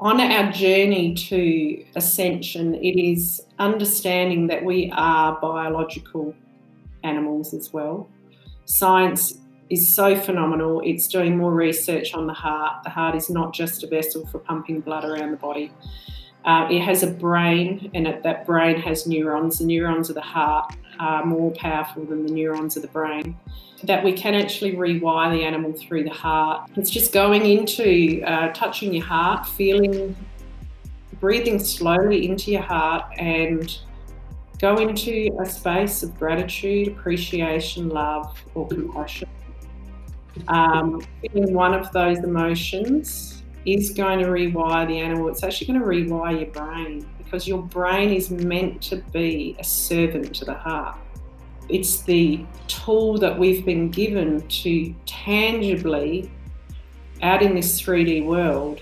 on our journey to ascension, it is understanding that we are biological animals as well. Science is so phenomenal. It's doing more research on the heart. The heart is not just a vessel for pumping blood around the body. Uh, it has a brain, and it, that brain has neurons. The neurons of the heart are more powerful than the neurons of the brain. That we can actually rewire the animal through the heart. It's just going into uh, touching your heart, feeling, breathing slowly into your heart, and go into a space of gratitude, appreciation, love, or compassion. Um, feeling one of those emotions is going to rewire the animal. It's actually going to rewire your brain because your brain is meant to be a servant to the heart. It's the tool that we've been given to tangibly, out in this 3D world,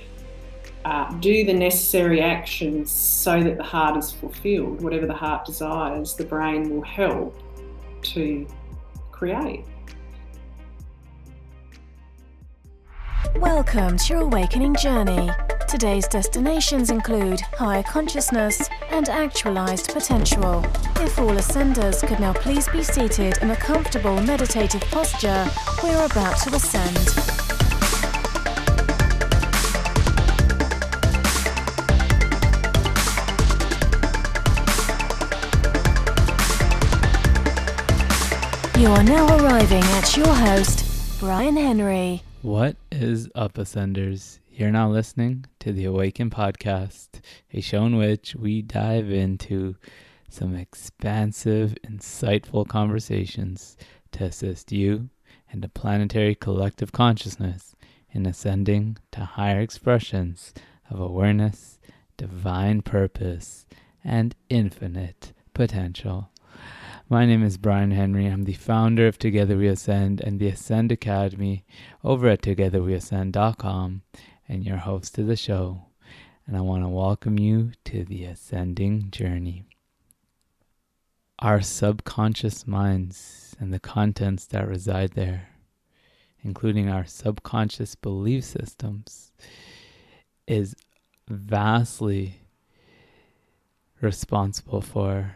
uh, do the necessary actions so that the heart is fulfilled. Whatever the heart desires, the brain will help to create. Welcome to your awakening journey. Today's destinations include higher consciousness and actualized potential. If all ascenders could now please be seated in a comfortable meditative posture, we're about to ascend. You are now arriving at your host, Brian Henry. What is up, Ascenders? You're now listening to the Awaken Podcast, a show in which we dive into some expansive, insightful conversations to assist you and the planetary collective consciousness in ascending to higher expressions of awareness, divine purpose, and infinite potential. My name is Brian Henry. I'm the founder of Together We Ascend and the Ascend Academy over at togetherweascend.com and your host of the show. And I want to welcome you to the ascending journey. Our subconscious minds and the contents that reside there, including our subconscious belief systems, is vastly responsible for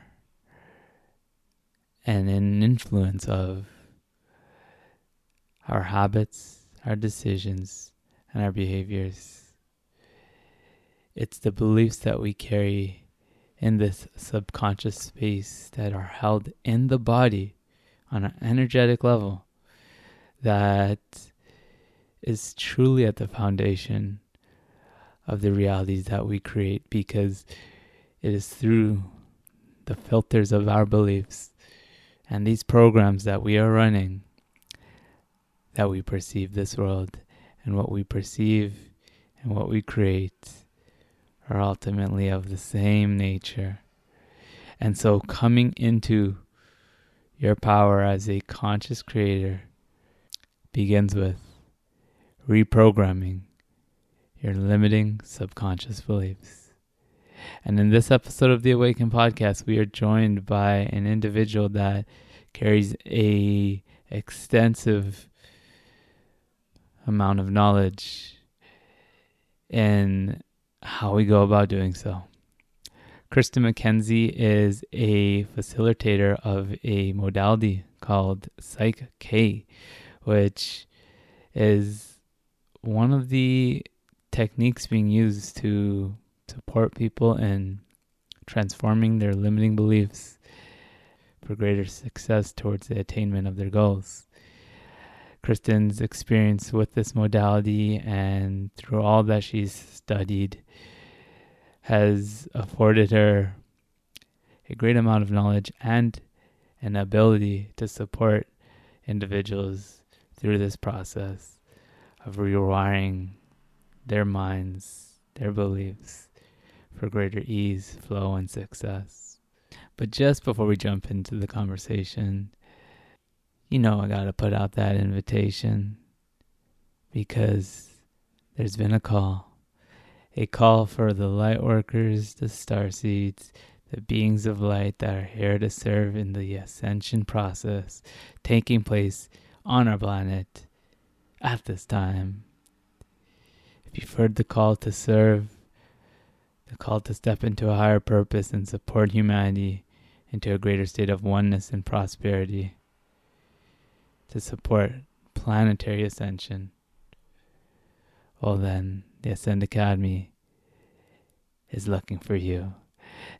and an influence of our habits, our decisions, and our behaviors. It's the beliefs that we carry in this subconscious space that are held in the body on an energetic level that is truly at the foundation of the realities that we create because it is through the filters of our beliefs and these programs that we are running that we perceive this world and what we perceive and what we create are ultimately of the same nature. And so coming into your power as a conscious creator begins with reprogramming your limiting subconscious beliefs. And in this episode of the Awaken podcast, we are joined by an individual that carries a extensive amount of knowledge in how we go about doing so. Kristen McKenzie is a facilitator of a modality called Psych K, which is one of the techniques being used to support people in transforming their limiting beliefs for greater success towards the attainment of their goals. Kristen's experience with this modality and through all that she's studied has afforded her a great amount of knowledge and an ability to support individuals through this process of rewiring their minds, their beliefs, for greater ease, flow, and success. But just before we jump into the conversation, you know I got to put out that invitation because there's been a call. A call for the light workers, the star seeds, the beings of light that are here to serve in the ascension process taking place on our planet at this time. If you've heard the call to serve, the call to step into a higher purpose and support humanity into a greater state of oneness and prosperity, to support planetary ascension. Well, then, the Ascend Academy is looking for you.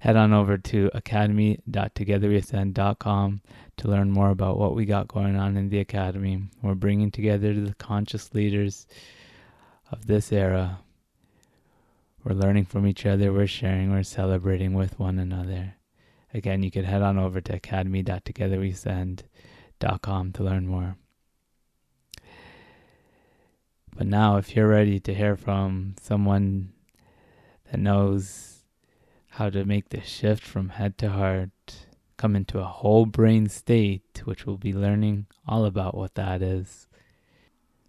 Head on over to academy.togetherweascend.com to learn more about what we got going on in the Academy. We're bringing together the conscious leaders of this era. We're learning from each other, we're sharing, we're celebrating with one another. Again, you can head on over to academy.togetherweascend.com to learn more. But now, if you're ready to hear from someone that knows how to make the shift from head to heart, come into a whole brain state, which we'll be learning all about what that is,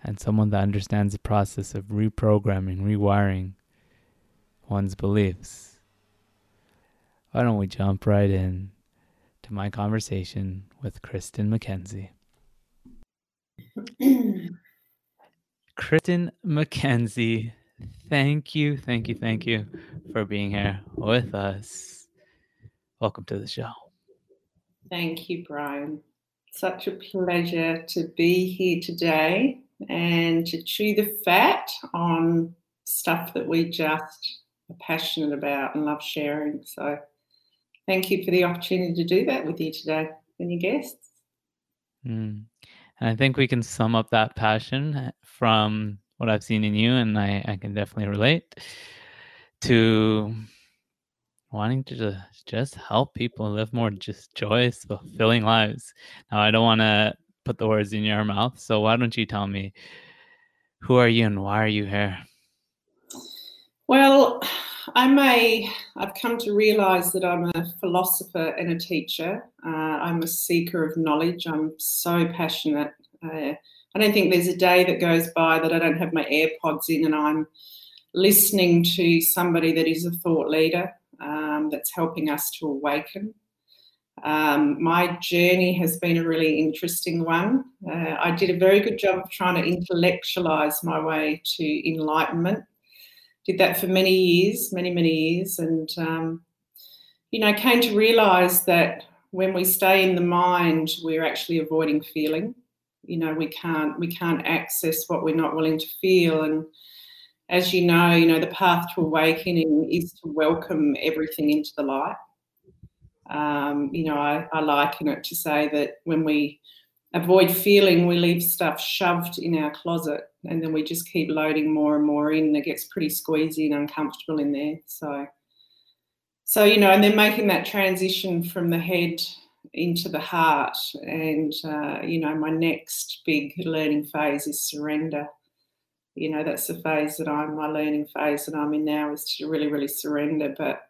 and someone that understands the process of reprogramming, rewiring one's beliefs. Why don't we jump right in to my conversation with Kristen McKenzie? Kristen McKenzie, thank you, thank you, thank you for being here with us. Welcome to the show. Thank you, Brian. Such a pleasure to be here today and to chew the fat on stuff that we just are passionate about and love sharing. So, thank you for the opportunity to do that with you today and your guests. Mm. And I think we can sum up that passion from what I've seen in you, and I, I can definitely relate to wanting to just help people live more just joyous, fulfilling lives. Now, I don't want to put the words in your mouth, so why don't you tell me who are you and why are you here? Well, I'm a, I've come to realize that I'm a philosopher and a teacher. Uh, I'm a seeker of knowledge. I'm so passionate. Uh, I don't think there's a day that goes by that I don't have my AirPods in and I'm listening to somebody that is a thought leader um, that's helping us to awaken. Um, my journey has been a really interesting one. Uh, I did a very good job of trying to intellectualize my way to enlightenment did that for many years, many, many years. And, um, you know, came to realize that when we stay in the mind, we're actually avoiding feeling. You know, we can't we can't access what we're not willing to feel. And as you know, you know, the path to awakening is to welcome everything into the light. Um, you know, I, I liken it to say that when we avoid feeling, we leave stuff shoved in our closet and then we just keep loading more and more in. and It gets pretty squeezy and uncomfortable in there. So, so you know, and then making that transition from the head into the heart. And uh, you know, my next big learning phase is surrender. You know, that's the phase that I'm my learning phase that I'm in now is to really, really surrender. But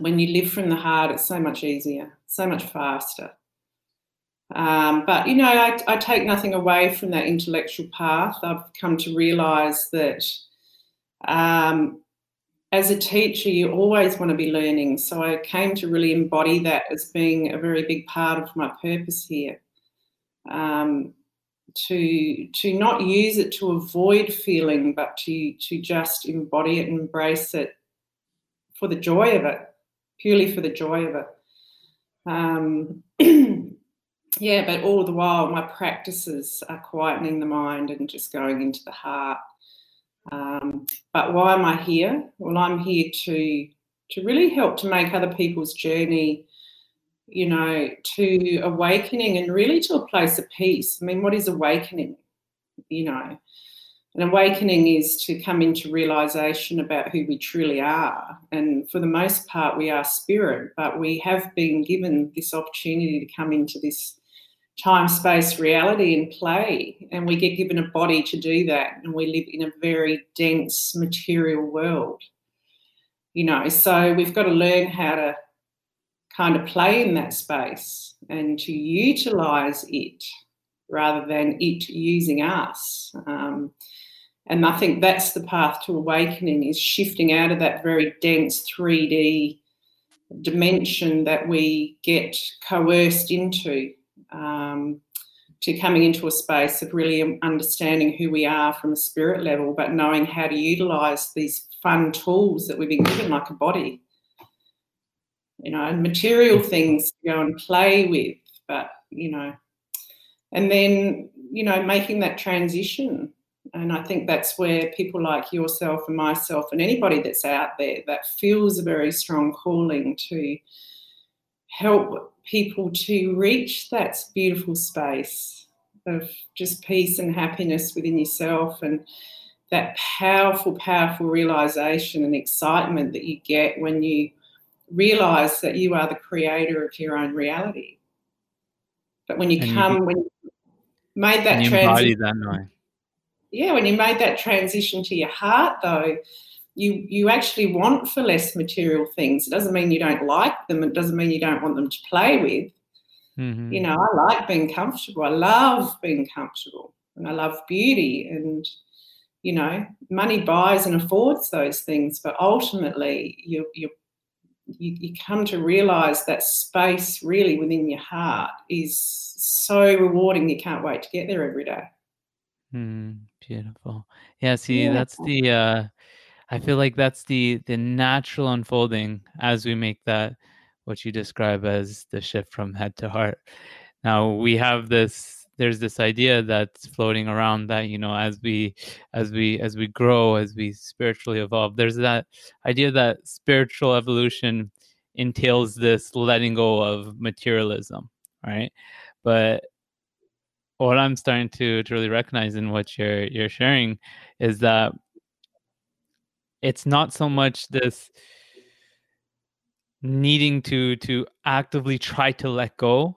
when you live from the heart, it's so much easier, so much faster. Um, but you know, I, I, take nothing away from that intellectual path. I've come to realise that um, as a teacher, you always want to be learning. So I came to really embody that as being a very big part of my purpose here. Um, to to not use it to avoid feeling, but to to just embody it and embrace it for the joy of it, purely for the joy of it. Yeah, but all the while, my practices are quietening the mind and just going into the heart. Um, but why am I here? Well, I'm here to to really help to make other people's journey, you know, to awakening and really to a place of peace. I mean, what is awakening? You know, an awakening is to come into realization about who we truly are. And for the most part, we are spirit, but we have been given this opportunity to come into this time space reality and play. And we get given a body to do that. And we live in a very dense material world. You know, so we've got to learn how to kind of play in that space and to utilize it rather than it using us. Um, and I think that's the path to awakening is shifting out of that very dense 3D dimension that we get coerced into um, to coming into a space of really understanding who we are from a spirit level, but knowing how to utilize these fun tools that we've been given, like a body, you know, and material things to go and play with. But, you know, and then, you know, making that transition. And I think that's where people like yourself and myself and anybody that's out there that feels a very strong calling to help people to reach that beautiful space of just peace and happiness within yourself and that powerful, powerful realization and excitement that you get when you realize that you are the creator of your own reality. But when you and come, you, when you made that transition, yeah, when you made that transition to your heart, though, you you actually want for less material things. It doesn't mean you don't like them. It doesn't mean you don't want them to play with. Mm-hmm. You know, I like being comfortable. I love being comfortable, and I love beauty. And you know, money buys and affords those things, but ultimately, you you you, you come to realize that space really within your heart is so rewarding. You can't wait to get there every day. Mm, beautiful. Yeah. See, yeah. that's the. uh I feel like that's the the natural unfolding as we make that what you describe as the shift from head to heart. Now we have this there's this idea that's floating around that you know as we as we as we grow as we spiritually evolve there's that idea that spiritual evolution entails this letting go of materialism right but what i'm starting to to really recognize in what you're you're sharing is that it's not so much this needing to to actively try to let go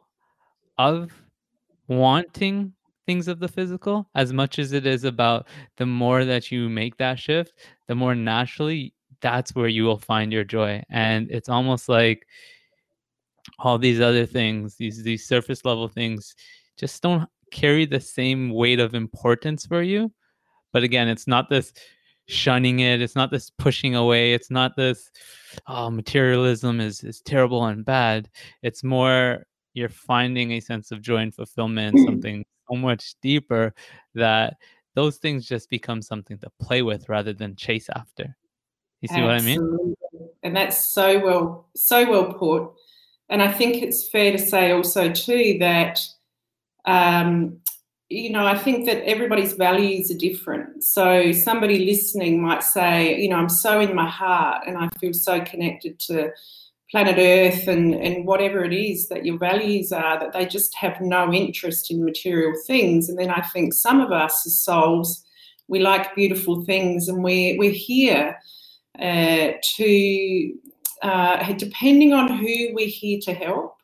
of wanting things of the physical as much as it is about the more that you make that shift the more naturally that's where you will find your joy. And it's almost like all these other things these these surface level things just don't carry the same weight of importance for you. But again it's not this shunning it. It's not this pushing away. It's not this oh materialism is is terrible and bad. It's more you're finding a sense of joy and fulfillment, something so much deeper that those things just become something to play with rather than chase after. You see Absolutely. what I mean? And that's so well so well put. And I think it's fair to say also too that um, you know, I think that everybody's values are different. So somebody listening might say, you know, I'm so in my heart and I feel so connected to planet Earth and, and whatever it is that your values are, that they just have no interest in material things. And then I think some of us as souls, we like beautiful things and we're, we're here uh, to, uh, depending on who we're here to help,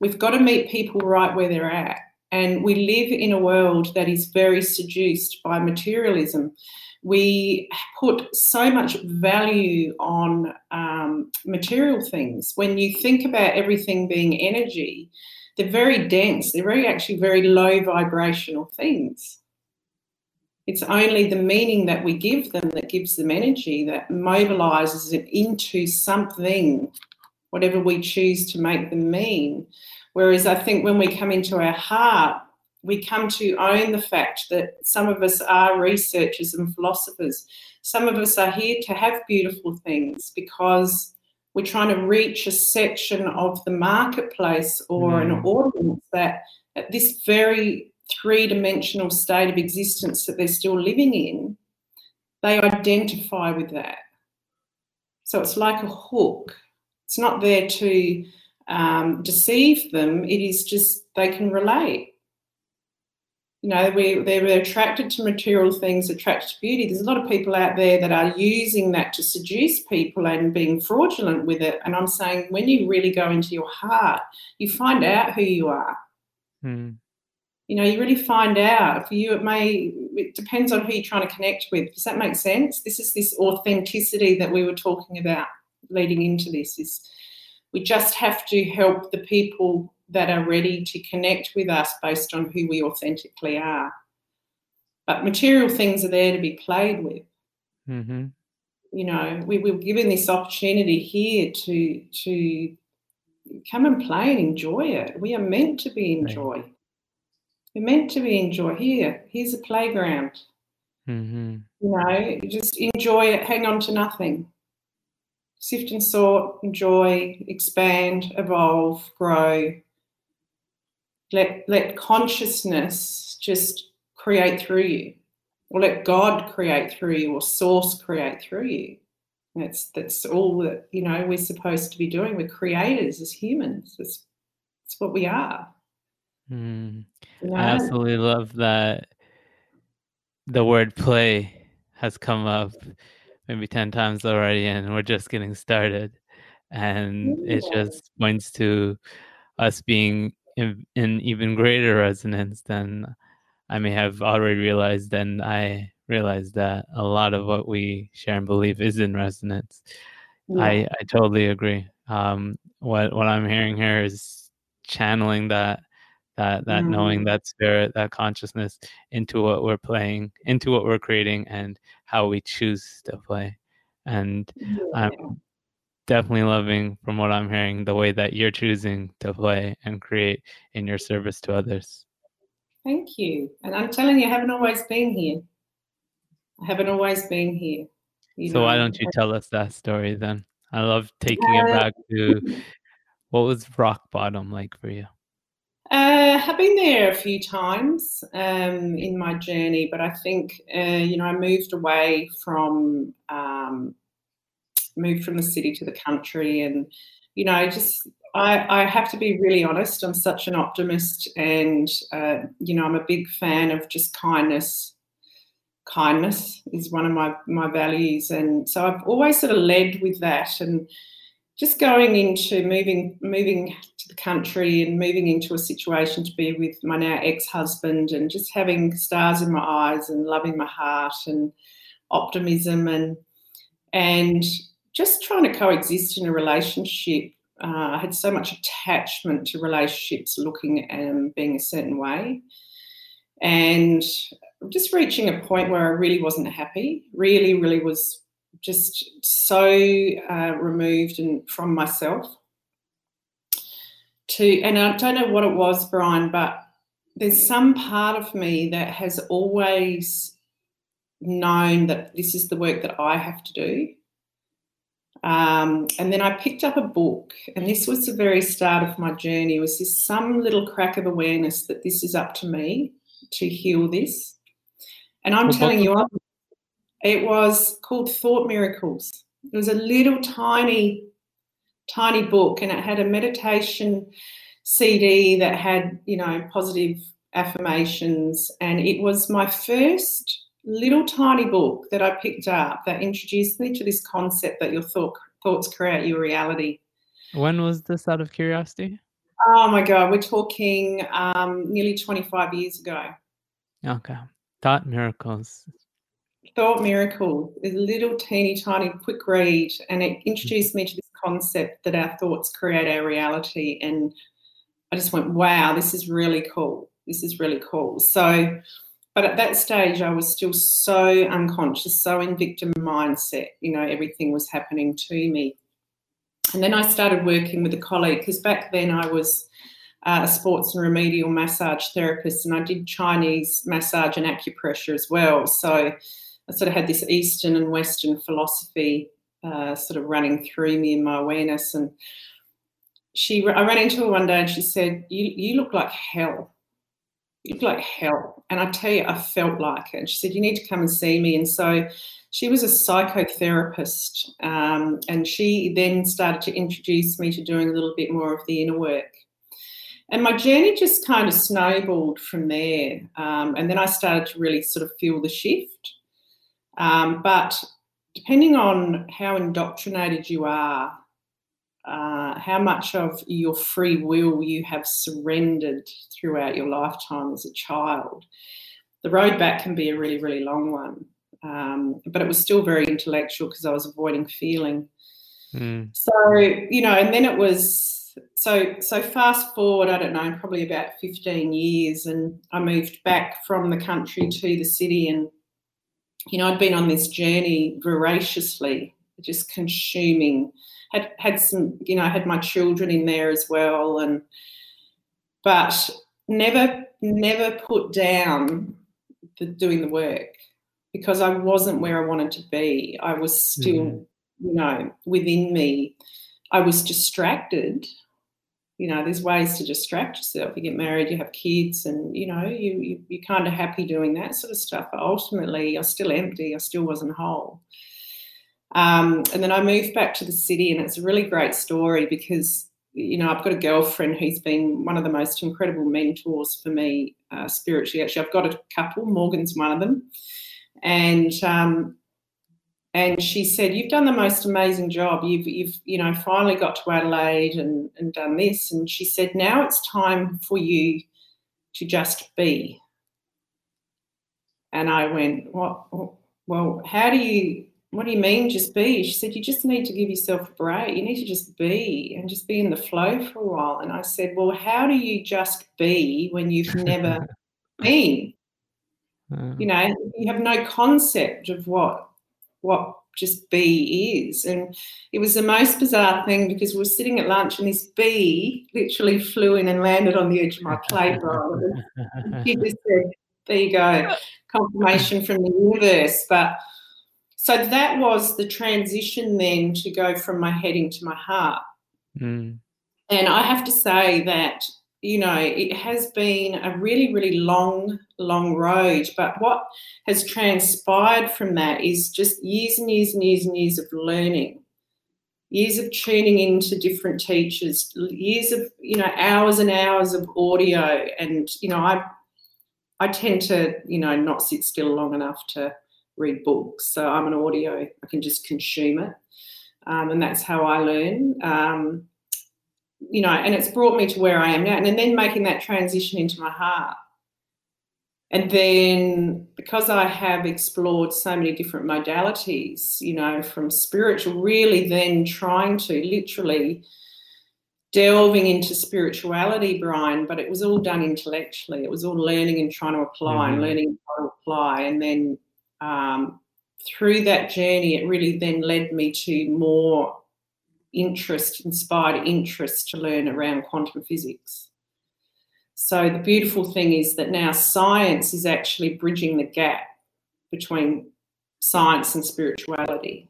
we've got to meet people right where they're at. And we live in a world that is very seduced by materialism. We put so much value on um, material things. When you think about everything being energy, they're very dense, they're very actually very low vibrational things. It's only the meaning that we give them that gives them energy, that mobilizes it into something, whatever we choose to make them mean. Whereas I think when we come into our heart, we come to own the fact that some of us are researchers and philosophers. Some of us are here to have beautiful things because we're trying to reach a section of the marketplace or mm. an audience that at this very three dimensional state of existence that they're still living in, they identify with that. So it's like a hook. It's not there to um, deceive them. It is just they can relate. You know, we, they're attracted to material things, attracted to beauty. There's a lot of people out there that are using that to seduce people and being fraudulent with it. And I'm saying, when you really go into your heart, you find out who you are. Mm. You know, you really find out. For you, it may, it depends on who you're trying to connect with. Does that make sense? This is this authenticity that we were talking about leading into this is we just have to help the people that are ready to connect with us based on who we authentically are. But material things are there to be played with. Mm-hmm. You know, we, we're given this opportunity here to to come and play and enjoy it. We are meant to be in joy. We're meant to be in joy. Here, here's a playground. Mm-hmm. You know, just enjoy it, hang on to nothing. Sift and sort, enjoy, expand, evolve, grow. Let let consciousness just create through you. Or let God create through you or source create through you. That's that's all that you know we're supposed to be doing. We're creators as humans. That's, that's what we are. Mm. Know? I absolutely love that the word play has come up maybe 10 times already and we're just getting started and yeah. it just points to us being in, in, even greater resonance than i may have already realized and i realized that a lot of what we share and believe is in resonance yeah. i i totally agree um what what i'm hearing here is channeling that that that mm. knowing that spirit that consciousness into what we're playing into what we're creating and how we choose to play and i'm definitely loving from what i'm hearing the way that you're choosing to play and create in your service to others. Thank you and i'm telling you i haven't always been here. I haven't always been here so know? why don't you tell us that story then? I love taking it back to what was rock bottom like for you uh, I've been there a few times um, in my journey, but I think uh, you know I moved away from um, moved from the city to the country, and you know just I, I have to be really honest. I'm such an optimist, and uh, you know I'm a big fan of just kindness. Kindness is one of my my values, and so I've always sort of led with that and just going into moving moving the country and moving into a situation to be with my now ex-husband and just having stars in my eyes and loving my heart and optimism and and just trying to coexist in a relationship. Uh, I had so much attachment to relationships looking and being a certain way. And just reaching a point where I really wasn't happy really really was just so uh, removed and from myself to and I don't know what it was, Brian, but there's some part of me that has always known that this is the work that I have to do. Um, and then I picked up a book, and this was the very start of my journey. It was this some little crack of awareness that this is up to me to heal this. And I'm telling you, I'm it was called Thought Miracles. It was a little tiny, tiny book, and it had a meditation CD that had, you know, positive affirmations. And it was my first little tiny book that I picked up that introduced me to this concept that your thought, thoughts create your reality. When was this out of curiosity? Oh my God, we're talking um, nearly 25 years ago. Okay. Thought Miracles. Thought Miracle is a little teeny tiny quick read, and it introduced me to concept that our thoughts create our reality. And I just went, wow, this is really cool. This is really cool. So, but at that stage, I was still so unconscious, so in victim mindset. You know, everything was happening to me. And then I started working with a colleague because back then I was uh, a sports and remedial massage therapist, and I did Chinese massage and acupressure as well. So I sort of had this Eastern and Western philosophy uh, sort of running through me in my awareness. And she, I ran into her one day and she said, "You, you look like hell. You look like hell." And I tell you, I felt like it. And she said, "You need to come and see me." And so she was a psychotherapist, um, and she then started to introduce me to doing a little bit more of the inner work. And my journey just kind of snowballed from there. Um, and then I started to really sort of feel the shift. Um, but depending on how indoctrinated you are, uh, how much of your free will you have surrendered throughout your lifetime as a child, the road back can be a really, really long one. Um, but it was still very intellectual because I was avoiding feeling. Mm. So, you know, and then it was so so fast forward, I don't know, probably about 15 years, and I moved back from the country to the city and you know, I'd been on this journey voraciously, just consuming. Had had some, you know, I had my children in there as well, and but never never put down the doing the work. because I wasn't where I wanted to be. I was still, mm-hmm. you know, within me. I was distracted. You know, there's ways to distract yourself. You get married, you have kids, and you know, you, you you're kind of happy doing that sort of stuff. But ultimately, was still empty. I still wasn't whole. Um, and then I moved back to the city, and it's a really great story because you know I've got a girlfriend who's been one of the most incredible mentors for me uh, spiritually. Actually, I've got a couple. Morgan's one of them, and um, and she said, "You've done the most amazing job. You've you've you know finally got to Adelaide and and done this." And she said, "Now it's time for you to just be." And I went, "What? Well, how do you?" What do you mean, just be? She said, You just need to give yourself a break. You need to just be and just be in the flow for a while. And I said, Well, how do you just be when you've never been? Uh. You know, you have no concept of what what just be is. And it was the most bizarre thing because we were sitting at lunch and this bee literally flew in and landed on the edge of my plate. she just said, There you go, confirmation from the universe. But so that was the transition then to go from my head into my heart. Mm. And I have to say that, you know, it has been a really, really long, long road. But what has transpired from that is just years and years and years and years of learning, years of tuning into different teachers, years of, you know, hours and hours of audio. And, you know, I I tend to, you know, not sit still long enough to read books. So I'm an audio, I can just consume it. Um, and that's how I learn. Um, you know, and it's brought me to where I am now. And then making that transition into my heart. And then because I have explored so many different modalities, you know, from spiritual, really then trying to literally delving into spirituality, Brian, but it was all done intellectually. It was all learning and trying to apply mm-hmm. and learning how to apply. And then um, through that journey, it really then led me to more interest, inspired interest to learn around quantum physics. So the beautiful thing is that now science is actually bridging the gap between science and spirituality.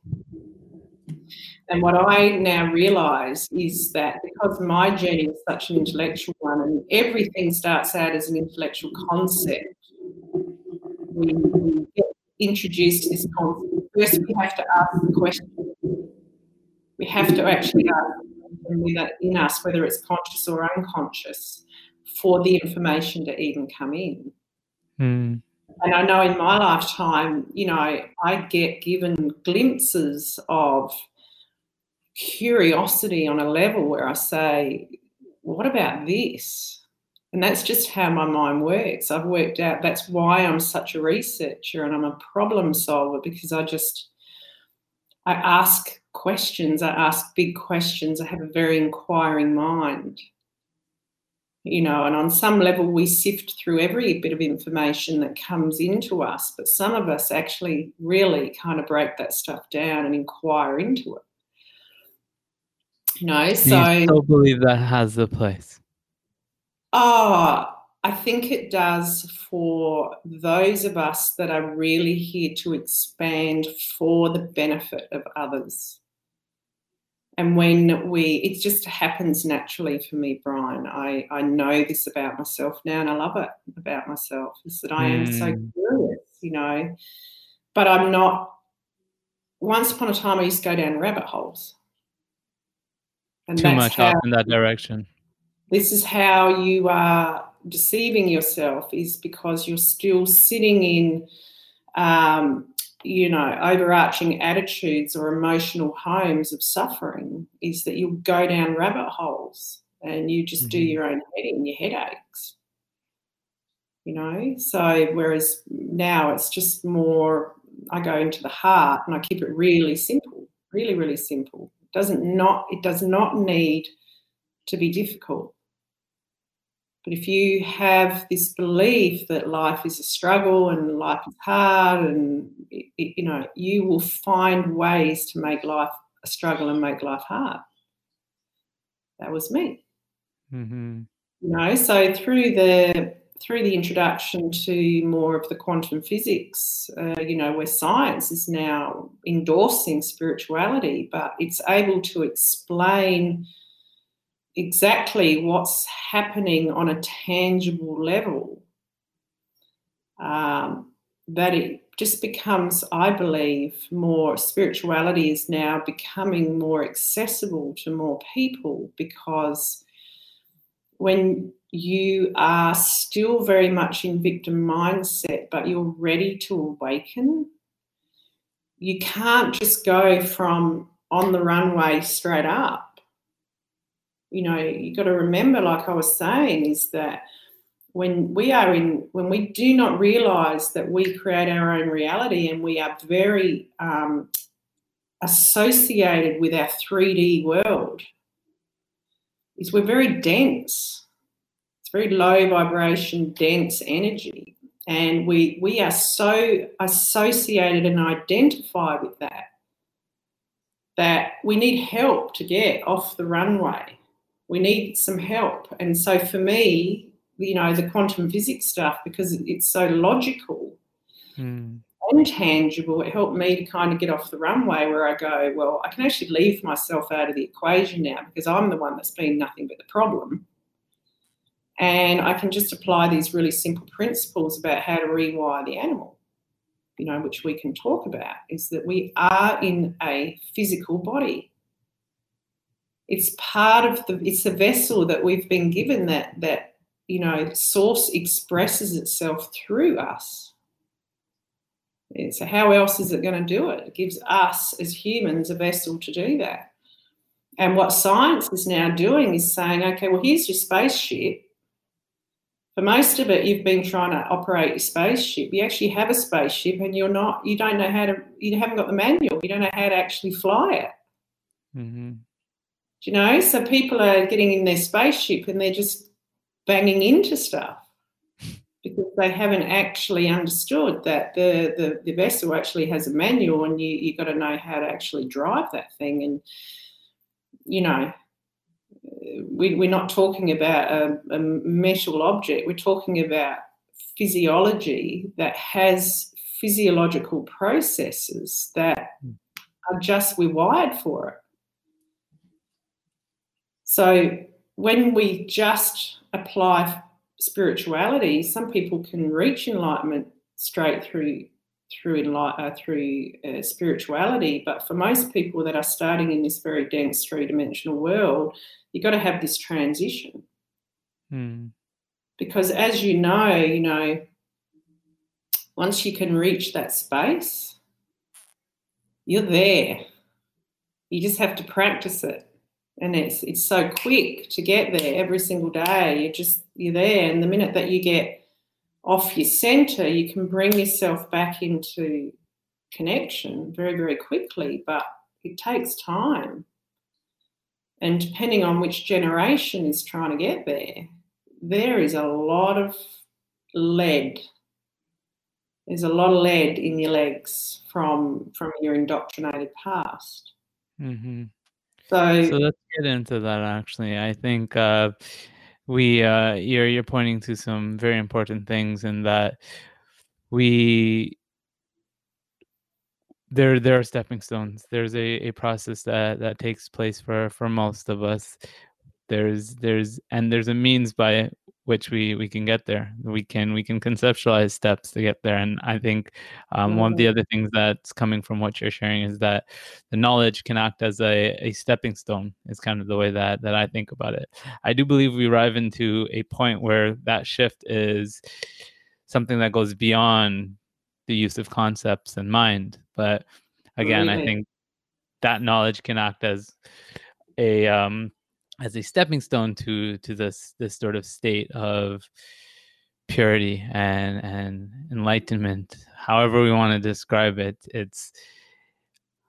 And what I now realize is that because my journey is such an intellectual one and everything starts out as an intellectual concept, we, we get introduced this concept, first we have to ask the question. We have to actually ask in us, whether it's conscious or unconscious, for the information to even come in. Mm. And I know in my lifetime, you know, I get given glimpses of curiosity on a level where I say, what about this? And that's just how my mind works. I've worked out that's why I'm such a researcher and I'm a problem solver because I just I ask questions, I ask big questions, I have a very inquiring mind. You know, and on some level we sift through every bit of information that comes into us, but some of us actually really kind of break that stuff down and inquire into it. You know, so I believe that has a place. Oh, I think it does for those of us that are really here to expand for the benefit of others. And when we, it just happens naturally for me, Brian. I, I know this about myself now and I love it about myself is that I am so hmm. curious, you know, but I'm not. Once upon a time, I used to go down rabbit holes. And Too much how, in that direction this is how you are deceiving yourself is because you're still sitting in um, you know overarching attitudes or emotional homes of suffering is that you'll go down rabbit holes and you just mm-hmm. do your own heading your headaches you know? So whereas now it's just more i go into the heart and i keep it really simple really really simple. It doesn't not it does not need to be difficult but if you have this belief that life is a struggle and life is hard, and you know, you will find ways to make life a struggle and make life hard. That was me. Mm-hmm. You know, so through the through the introduction to more of the quantum physics, uh, you know, where science is now endorsing spirituality, but it's able to explain exactly what's happening on a tangible level. Um, that it just becomes, I believe, more spirituality is now becoming more accessible to more people because when you are still very much in victim mindset, but you're ready to awaken, you can't just go from on the runway straight up. You know, you got to remember, like I was saying, is that when we are in, when we do not realize that we create our own reality and we are very um, associated with our 3D world, is we're very dense. It's very low vibration, dense energy. And we we are so associated and identified with that that we need help to get off the runway. We need some help. And so for me, you know, the quantum physics stuff, because it's so logical, mm intangible, it helped me to kind of get off the runway where I go, well, I can actually leave myself out of the equation now because I'm the one that's been nothing but the problem. And I can just apply these really simple principles about how to rewire the animal, you know, which we can talk about, is that we are in a physical body. It's part of the it's a vessel that we've been given that that, you know, source expresses itself through us so how else is it going to do it? It gives us as humans a vessel to do that. And what science is now doing is saying, okay, well, here's your spaceship. For most of it, you've been trying to operate your spaceship. You actually have a spaceship, and you're not. You don't know how to. You haven't got the manual. You don't know how to actually fly it. Mm-hmm. Do you know? So people are getting in their spaceship and they're just banging into stuff because they haven't actually understood that the, the, the vessel actually has a manual and you, you've got to know how to actually drive that thing. And, you know, we, we're not talking about a, a metal object, we're talking about physiology that has physiological processes that hmm. are just, we're wired for it. So when we just apply spirituality, some people can reach enlightenment straight through through enlight, uh, through uh, spirituality. But for most people that are starting in this very dense three dimensional world, you've got to have this transition. Hmm. Because as you know, you know, once you can reach that space, you're there. You just have to practice it and it's it's so quick to get there every single day. You just you're there, and the minute that you get off your center, you can bring yourself back into connection very very quickly. But it takes time, and depending on which generation is trying to get there, there is a lot of lead. There's a lot of lead in your legs from from your indoctrinated past. Mm-hmm. So, so let's get into that. Actually, I think uh, we uh, you're you're pointing to some very important things in that we there there are stepping stones. There's a, a process that that takes place for for most of us. There's there's and there's a means by which we we can get there. We can we can conceptualize steps to get there. And i think um, one of the mm-hmm. other things that's coming from what you're sharing is that the knowledge can act as a, a stepping stone is kind of the way that that i think about it. I do believe we arrive into a point where that shift is something that goes beyond the use of concepts and mind. But again i think that knowledge can act as a um as a stepping stone to to this this sort of state of purity and and enlightenment however we want to describe it it's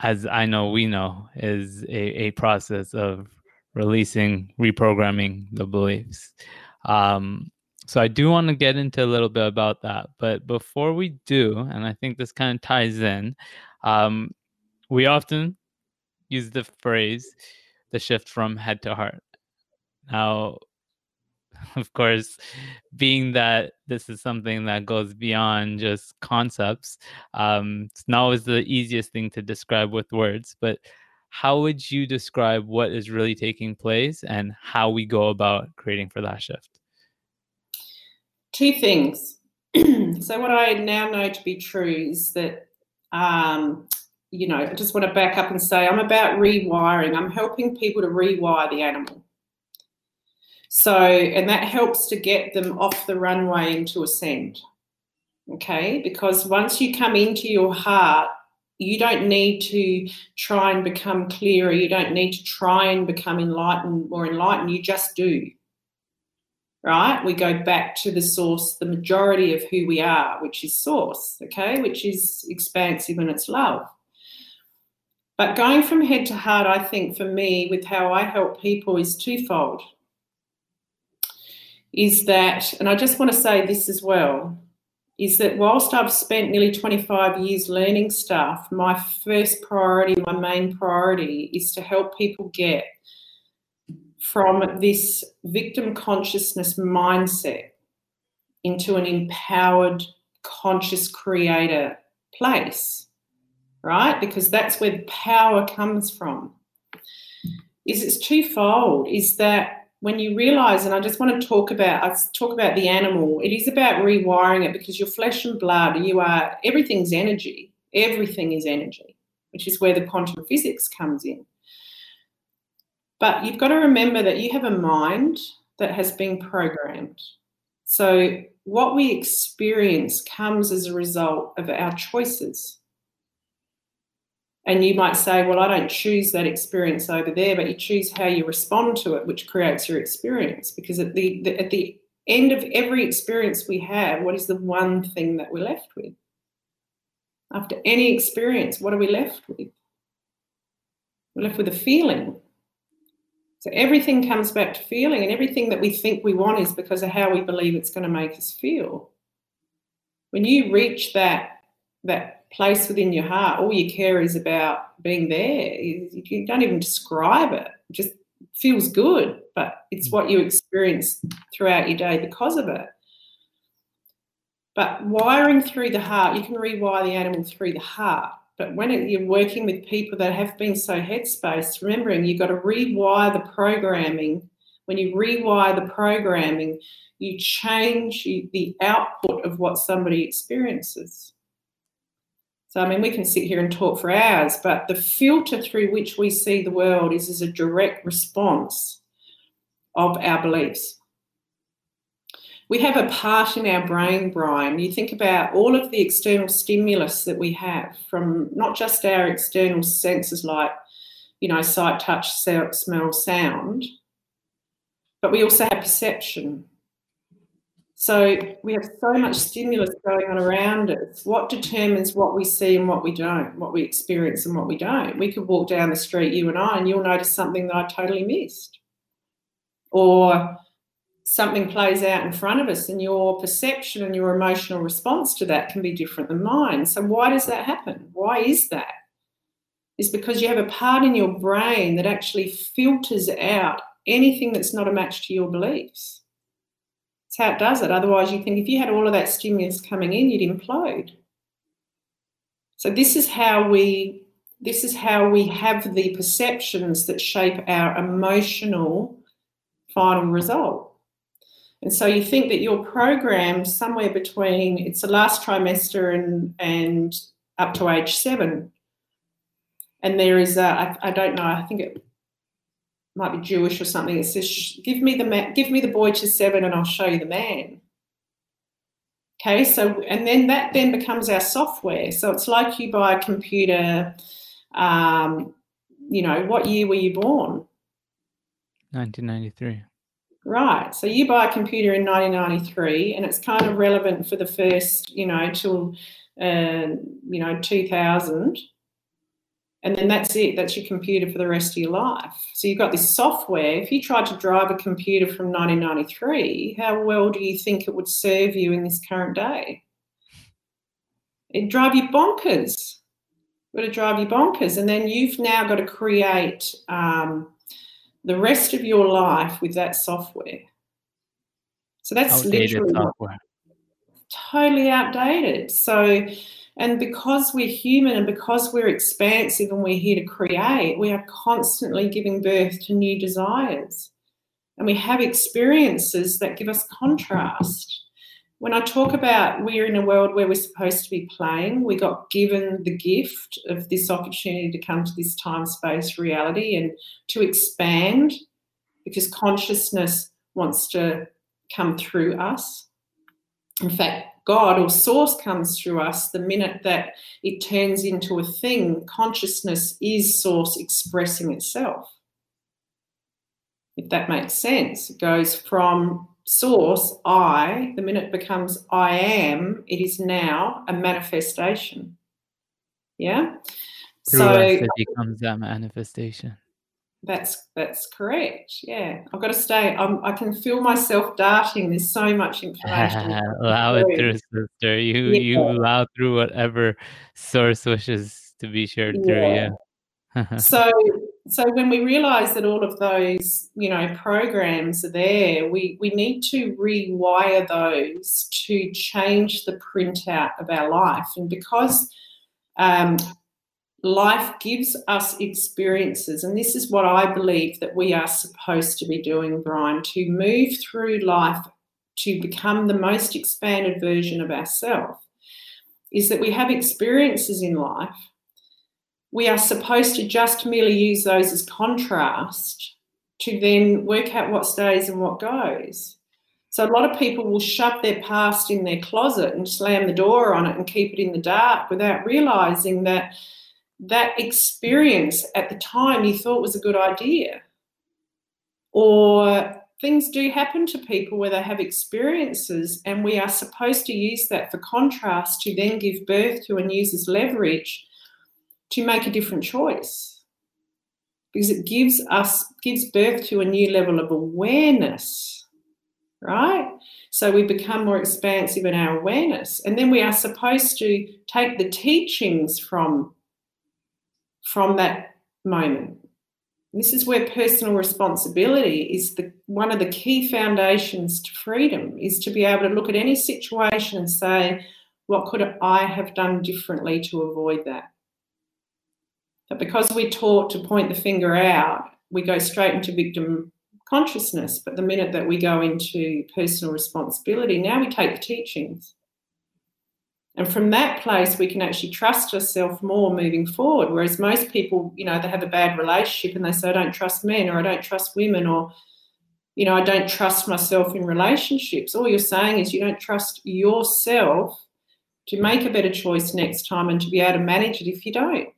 as i know we know is a, a process of releasing reprogramming the beliefs. Um so i do want to get into a little bit about that but before we do and i think this kind of ties in um we often use the phrase the shift from head to heart. Now, of course, being that this is something that goes beyond just concepts, um, it's not always the easiest thing to describe with words, but how would you describe what is really taking place and how we go about creating for that shift? Two things. so, what I now know to be true is that, um, you know, I just want to back up and say I'm about rewiring. I'm helping people to rewire the animal. So, and that helps to get them off the runway into ascend. Okay, because once you come into your heart you don't need to try and become clearer. You don't need to try and become enlightened, more enlightened. You just do. Right? We go back to the source, the majority of who we are, which is source, okay, which is expansive and it's love. But going from head to heart, I think for me, with how I help people, is twofold. Is that, and I just want to say this as well is that whilst I've spent nearly 25 years learning stuff, my first priority, my main priority is to help people get from this victim consciousness mindset into an empowered, conscious creator place, right? Because that's where the power comes from. Is it's twofold, is that when you realize, and I just want to talk about, I talk about the animal, it is about rewiring it because your flesh and blood, you are, everything's energy. Everything is energy, which is where the quantum physics comes in. But you've got to remember that you have a mind that has been programmed. So what we experience comes as a result of our choices. And you might say, well, I don't choose that experience over there, but you choose how you respond to it, which creates your experience. Because at the, the at the end of every experience we have, what is the one thing that we're left with? After any experience, what are we left with? We're left with a feeling. So everything comes back to feeling, and everything that we think we want is because of how we believe it's going to make us feel. When you reach that that place within your heart. All you care is about being there. You don't even describe it. It just feels good, but it's what you experience throughout your day because of it. But wiring through the heart, you can rewire the animal through the heart. But when it, you're working with people that have been so headspace, remembering you've got to rewire the programming. When you rewire the programming, you change the output of what somebody experiences. So, I mean, we can sit here and talk for hours, but the filter through which we see the world is as a direct response of our beliefs. We have a part in our brain, Brian. You think about all of the external stimulus that we have from not just our external senses like, you know, sight, touch, smell, sound, but we also have perception. So we have so much stimulus going on around us. What determines what we see and what we don't, what we experience and what we don't? We could walk down the street, you and I, and you'll notice something that I totally missed. Or something plays out in front of us, and your perception and your emotional response to that can be different than mine. So, why does that happen? Why is that? Is because you have a part in your brain that actually filters out anything that's not a match to your beliefs. That's how it does it. Otherwise, you think if you had all of that stimulus coming in, you'd implode. So this is how we this is how we have the perceptions that shape our emotional final result. And so you think that you're programmed somewhere between it's the last trimester and and up to age seven. And there is a, I, I don't know, I think it might be Jewish or something. It says, "Give me the ma- give me the boy to seven, and I'll show you the man." Okay, so and then that then becomes our software. So it's like you buy a computer. Um, you know, what year were you born? 1993. Right. So you buy a computer in 1993, and it's kind of relevant for the first, you know, till uh, you know 2000 and then that's it that's your computer for the rest of your life. So you've got this software. If you tried to drive a computer from 1993 how well do you think it would serve you in this current day? It'd drive you bonkers. It would drive you bonkers. And then you've now got to create um, the rest of your life with that software. So that's Outdated literally software. totally outdated. So, and because we're human and because we're expansive and we're here to create, we are constantly giving birth to new desires. And we have experiences that give us contrast. When I talk about we're in a world where we're supposed to be playing, we got given the gift of this opportunity to come to this time space reality and to expand because consciousness wants to come through us. In fact, God or Source comes through us the minute that it turns into a thing. Consciousness is Source expressing itself. If that makes sense, it goes from Source, I, the minute it becomes I am, it is now a manifestation. Yeah? Through so us, it becomes that manifestation. That's that's correct. Yeah, I've got to stay. I'm, I can feel myself darting. There's so much information. allow it Through. sister. You Yeah. you allow through whatever source wishes to be shared through Yeah. you. so so when we realize that all of those you know programs are there we we need to rewire those to change the printout of our life and because um, life gives us experiences and this is what i believe that we are supposed to be doing brian to move through life to become the most expanded version of ourselves is that we have experiences in life we are supposed to just merely use those as contrast to then work out what stays and what goes. So a lot of people will shove their past in their closet and slam the door on it and keep it in the dark without realizing that that experience at the time you thought was a good idea. Or things do happen to people where they have experiences and we are supposed to use that for contrast to then give birth to and use as leverage to make a different choice. Because it gives us gives birth to a new level of awareness right? So we become more expansive in our awareness. And then we are supposed to take the teachings from from that moment this is where personal responsibility is the one of the key foundations to freedom is to be able to look at any situation and say what could i have done differently to avoid that but because we're taught to point the finger out, we go straight into victim consciousness. But the minute that we go into personal responsibility, now we take the teachings. And from that place, we can actually trust ourselves more moving forward. Whereas most people, you know, they have a bad relationship and they say, I don't trust men or I don't trust women or, you know, I don't trust myself in relationships. All you're saying is you don't trust yourself to make a better choice next time and to be able to manage it if you don't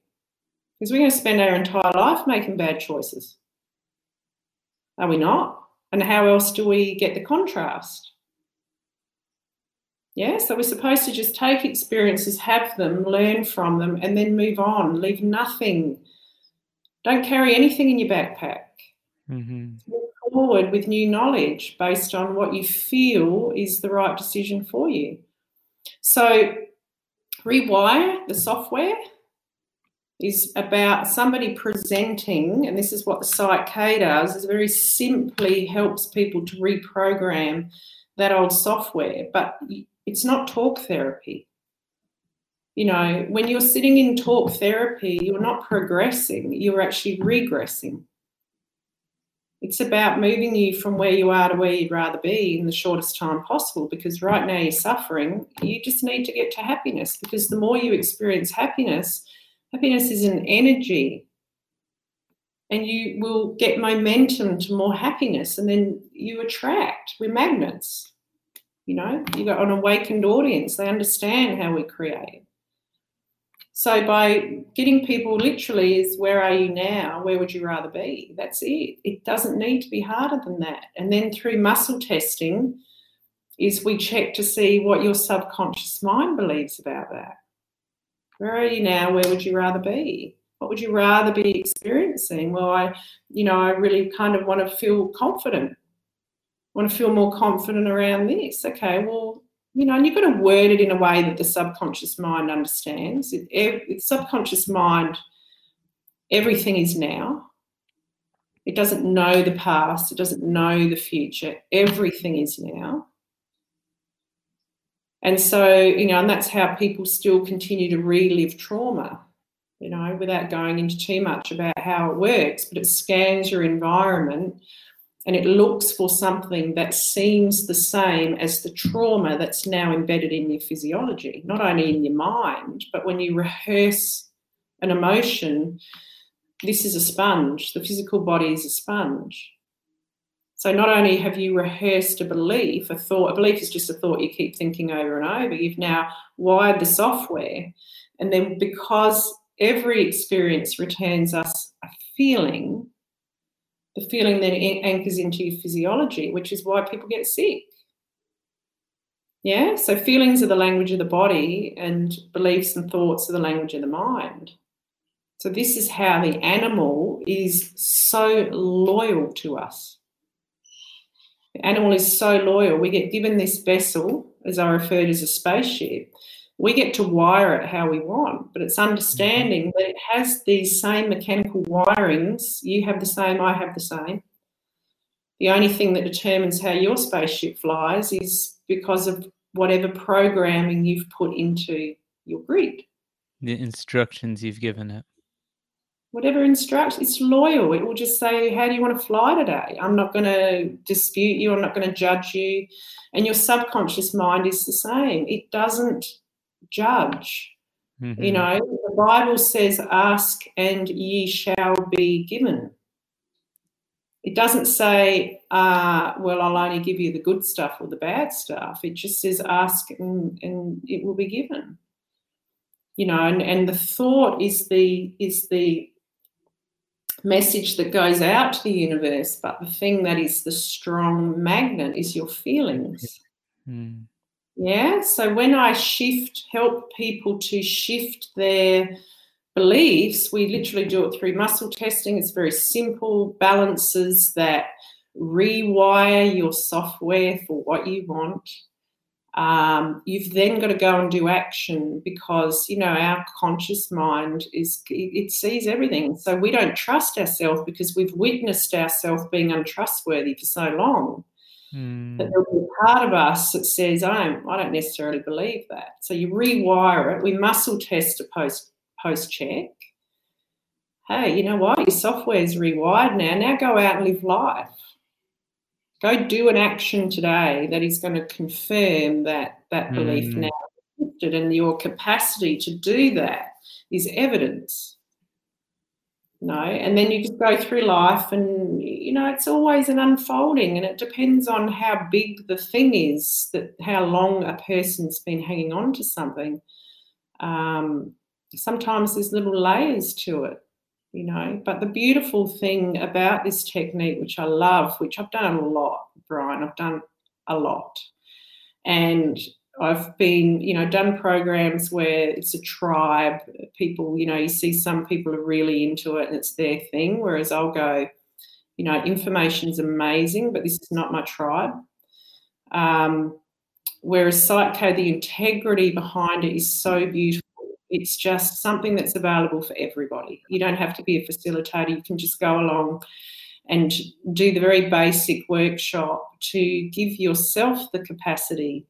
because we're going to spend our entire life making bad choices. Are we not? And how else do we get the contrast? Yeah, so we're supposed to just take experiences, have them, learn from them, and then move on. Leave nothing. Don't carry anything in your backpack. hmm Move forward with new knowledge based on what you feel is the right decision for you. So, rewire the software is about somebody presenting, and this is what the Psych-K does, is very simply helps people to reprogram that old software, but it's not talk therapy. You know, when you're sitting in talk therapy, you're not progressing, you're actually regressing. It's about moving you from where you are to where you'd rather be in the shortest time possible because right now you're suffering. You just need to get to happiness because the more you experience happiness, happiness is an energy and you will get momentum to more happiness and then you attract we're magnets you know you got an awakened audience they understand how we create so by getting people literally is where are you now where would you rather be that's it it doesn't need to be harder than that and then through muscle testing is we check to see what your subconscious mind believes about that where are you now? Where would you rather be? What would you rather be experiencing? Well, I, you know, I really kind of want to feel confident. Want to feel more confident around this. Okay, well, you know, and you've got to word it in a way that the subconscious mind understands. It, it, subconscious mind, everything is now. It doesn't know the past. It doesn't know the future. Everything is now. And so, you know, and that's how people still continue to relive trauma, you know, without going into too much about how it works, but it scans your environment and it looks for something that seems the same as the trauma that's now embedded in your physiology, not only in your mind, but when you rehearse an emotion, this is a sponge. The physical body is a sponge. So not only have you rehearsed a belief, a thought, a belief is just a thought you keep thinking over and over, you've now wired the software. And then because every experience returns us a feeling, the feeling then anchors into your physiology, which is why people get sick. Yeah, so feelings are the language of the body, and beliefs and thoughts are the language of the mind. So, this is how the animal is so loyal to us. The animal is so loyal. We get given this vessel, as I referred as a spaceship, we get to wire it how we want, but it's mm-hmm. understanding that it has these same mechanical wirings. You have the same, I have the same. The only thing that determines how your spaceship flies is because of whatever programming you've put into your grid. The instructions you've given it. Whatever instruction, it's loyal. It will just say, How do you want to fly today? I'm not going to dispute you. I'm not going to judge you. And your subconscious mind is the same. It doesn't judge. Mm-hmm. You know, the Bible says, Ask and ye shall be given. It doesn't say, uh, Well, I'll only give you the good stuff or the bad stuff. It just says, Ask and, and it will be given. You know, and, and the thought is the is the message that goes out to the universe, but the thing that is the strong magnet is your feelings. Mm. Yeah. So when I shift, help people to shift their beliefs, we literally do it through muscle testing. It's very simple balances that rewire your software for what you want. Um, you've then got to go and do action because you know our conscious mind is it sees everything so we don't trust ourselves because we've witnessed ourselves being untrustworthy for so long Mm. But there'll be a part of us that says, I don't, I don't necessarily believe that. So you rewire it. We muscle test a post post check. Hey, you know what? Your software is rewired now. Now go out and live life. Go do an action today that is going to confirm that that mm. belief now shifted, and your capacity to do that is evidence no and then you just go through life and you know it's always an unfolding and it depends on how big the thing is that how long a person's been hanging on to something. Um, sometimes there's little layers to it you know but the beautiful thing about this technique which i love which i've done a lot brian i've done a lot and I've been, you know, done programs where it's a tribe. People, you know, you see some people are really into it and it's their thing. Whereas I'll go, you know, information is amazing, but this is not my tribe. Um, whereas Psych-K, the integrity behind it is so beautiful. It's just something that's available for everybody. You don't have to be a facilitator. You can just go along and do the very basic workshop to give yourself the capacity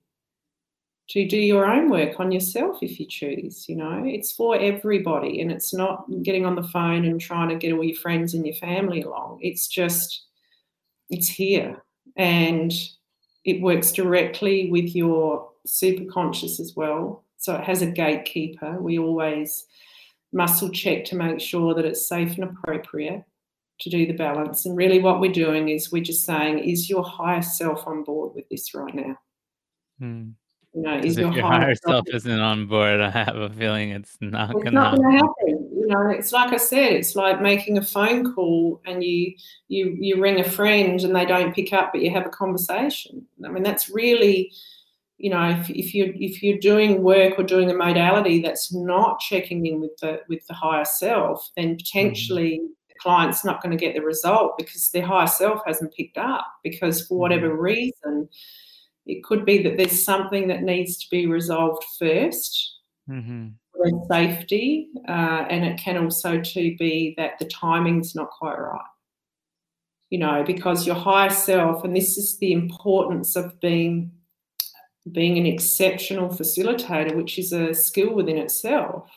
to do your own work on yourself if you choose. You know, it's for everybody and it's not getting on the phone and trying to get all your friends and your family along. It's just, it's here and it works directly with your superconscious as well. So it has a gatekeeper. We always muscle check to make sure that it's safe and appropriate to do the balance. And really, what we're doing is we're just saying, is your higher self on board with this right now? Hmm. Know, is your, your higher self isn't on board, I have a feeling it's not not gonna happen. You know, it's like I said, it's like making a phone call and you you you ring a friend and they don't pick up, but you have a conversation. I mean, that's really you know if, if you if you're doing work or doing a modality that's not checking in with the with the higher self then mm-hmm. potentially mm-hmm. the client's not going to get the result because their higher self hasn't picked up because for whatever mm-hmm. reason it could be that there's something that needs to be resolved 1st mm-hmm. for safety, uh, and it can also to be that the timing's not quite right. You know, because your higher self, and this is the importance of being being an exceptional facilitator, which is a skill within itself,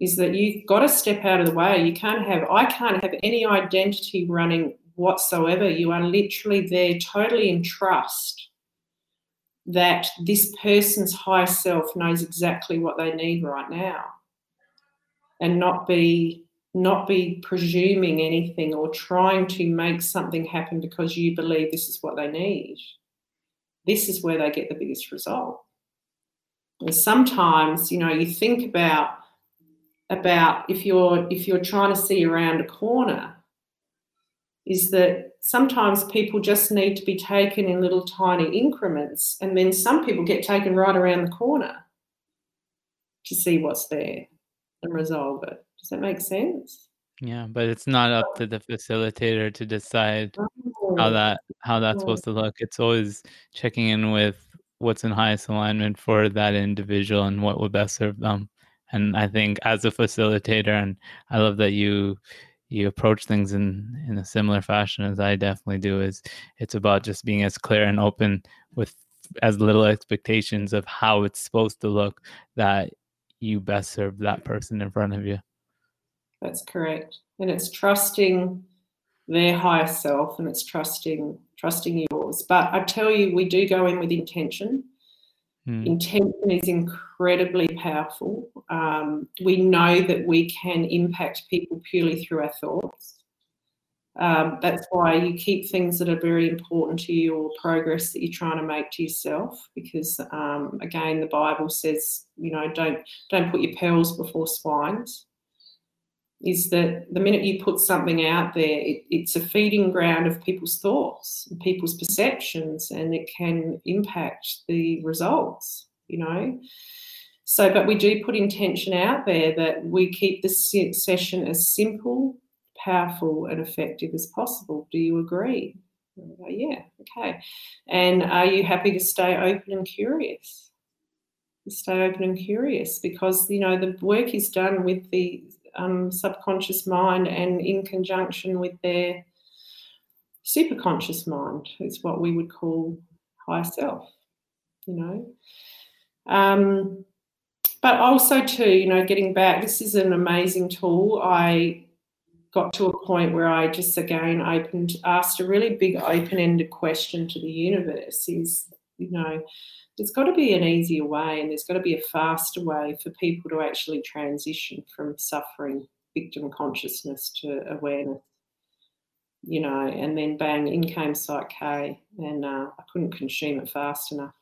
is that you've got to step out of the way. You can't have, I can't have any identity running whatsoever. You are literally there totally in trust that this person's higher self knows exactly what they need right now and not be not be presuming anything or trying to make something happen because you believe this is what they need. This is where they get the biggest result. And sometimes you know you think about about if you're if you're trying to see around a corner is that sometimes people just need to be taken in little tiny increments and then some people get taken right around the corner to see what's there and resolve it. Does that make sense? Yeah but it's not up to the facilitator to decide how that how that's supposed to look. It's always checking in with what's in highest alignment for that individual and what would best serve them. And i think as a facilitator and i love that you you approach things in in a similar fashion as i definitely do is it's about just being as clear and open with as little expectations of how it's supposed to look that you best serve that person in front of you. That's correct. And it's trusting their higher self and it's trusting trusting yours. But i tell you we do go in with intention Mm. Intention is incredibly powerful. Um, we know that we can impact people purely through our thoughts. Um, that's why you keep things that are very important to you or progress that you're trying to make to yourself. Because um, again, the Bible says, you know, don't don't put your pearls before swines is that the minute you put something out there, it, it's a feeding ground of people's thoughts and people's perceptions, and it can impact the results, you know. So, but we do put intention out there that we keep the session as simple, powerful, and effective as possible. Do you agree? Oh, yeah, okay. And are you happy to stay open and curious? Stay open and curious because you know the work is done with the um, subconscious mind and in conjunction with their superconscious mind is what we would call higher self you know? Um, but also too you know getting back this is an amazing tool. I got to a point where i just again opened asked a really big open-ended question to the universe is you know there's got to be an easier way and there's got to be a faster way for people to actually transition from suffering victim consciousness to awareness. You know and then bang in came psych k and uh, i couldn't consume it fast enough.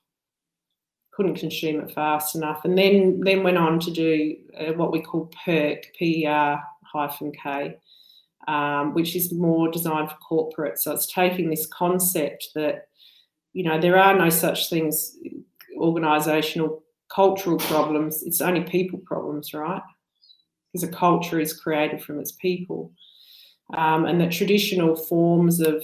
Couldn't consume it fast enough. And then then went on to do uh, what we call perk per hyphen k um, which is more designed for corporate so it's taking this concept that you know, there are no such things, organisational, cultural problems. It's only people problems, right? Because a culture is created from its people. Um, and the traditional forms of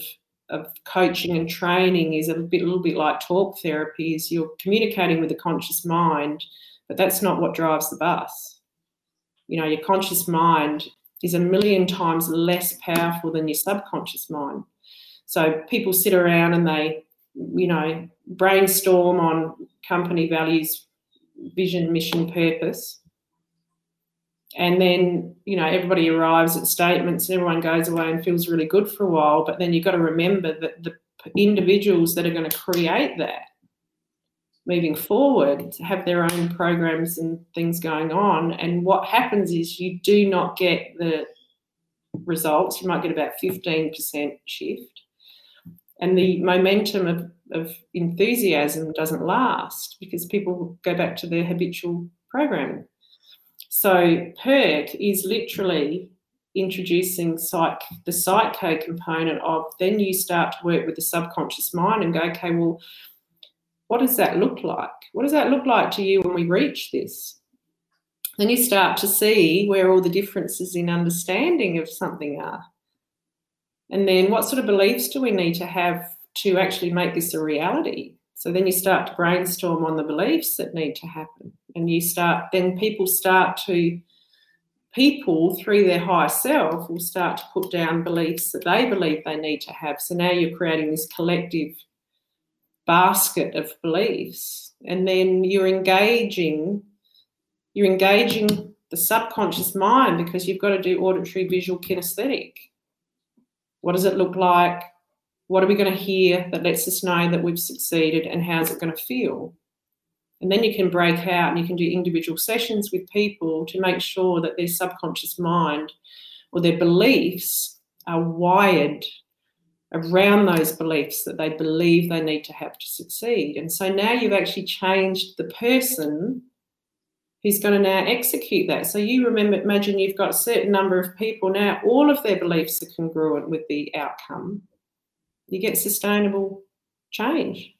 of coaching and training is a bit, a little bit like talk therapy. Is you're communicating with the conscious mind, but that's not what drives the bus. You know, your conscious mind is a million times less powerful than your subconscious mind. So people sit around and they you know, brainstorm on company values, vision, mission, purpose. And then, you know, everybody arrives at statements and everyone goes away and feels really good for a while. But then you've got to remember that the individuals that are going to create that moving forward have their own programs and things going on. And what happens is you do not get the results. You might get about 15% shift and the momentum of, of enthusiasm doesn't last because people go back to their habitual programming. So PERK is literally introducing psych the psycho component of then you start to work with the subconscious mind and go, okay, well, what does that look like? What does that look like to you when we reach this? Then you start to see where all the differences in understanding of something are. And then what sort of beliefs do we need to have to actually make this a reality? So then you start to brainstorm on the beliefs that need to happen. And you start, then people start to, people through their higher self will start to put down beliefs that they believe they need to have. So now you're creating this collective basket of beliefs and then you're engaging you're engaging the subconscious mind because you've got to do auditory visual kinesthetic what does it look like what are we going to hear that lets us know that we've succeeded and how's it going to feel and then you can break out and you can do individual sessions with people to make sure that their subconscious mind or their beliefs are wired around those beliefs that they believe they need to have to succeed. And so now you've actually changed the person who's going to now execute that. So you remember, imagine you've got a certain number of people now, all of their beliefs are congruent with the outcome. You get sustainable change.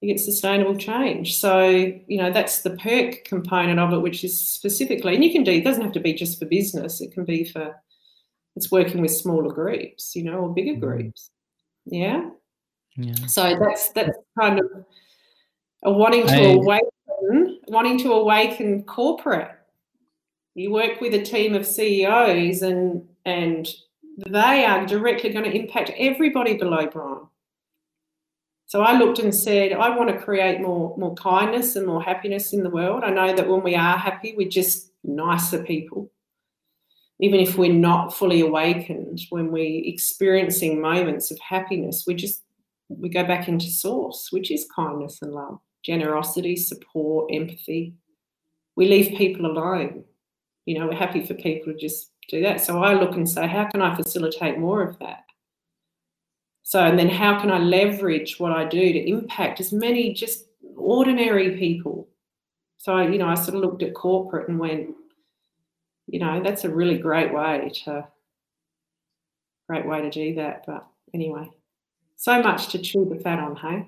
You get sustainable change. So, you know, that's the perk component of it, which is specifically, and you can do, it doesn't have to be just for business, it can be for it's working with smaller groups, you know, or bigger mm. groups. Yeah. Yeah. So that's that's kind of a wanting to I, awaken, wanting to awaken corporate. You work with a team of CEOs and and they are directly going to impact everybody below Brian. So I looked and said, I want to create more more kindness and more happiness in the world. I know that when we are happy, we're just nicer people even if we're not fully awakened, when we're experiencing moments of happiness, we just we go back into source, which is kindness and love, generosity, support, empathy. We leave people alone. You know, we're happy for people to just do that. So I look and say, how can I facilitate more of that? So, and then how can I leverage what I do to impact as many just ordinary people? So, you know, I sort of looked at corporate and went, you know, that's a really great way to great way to do that. But anyway, so much to chew the fat on, hey?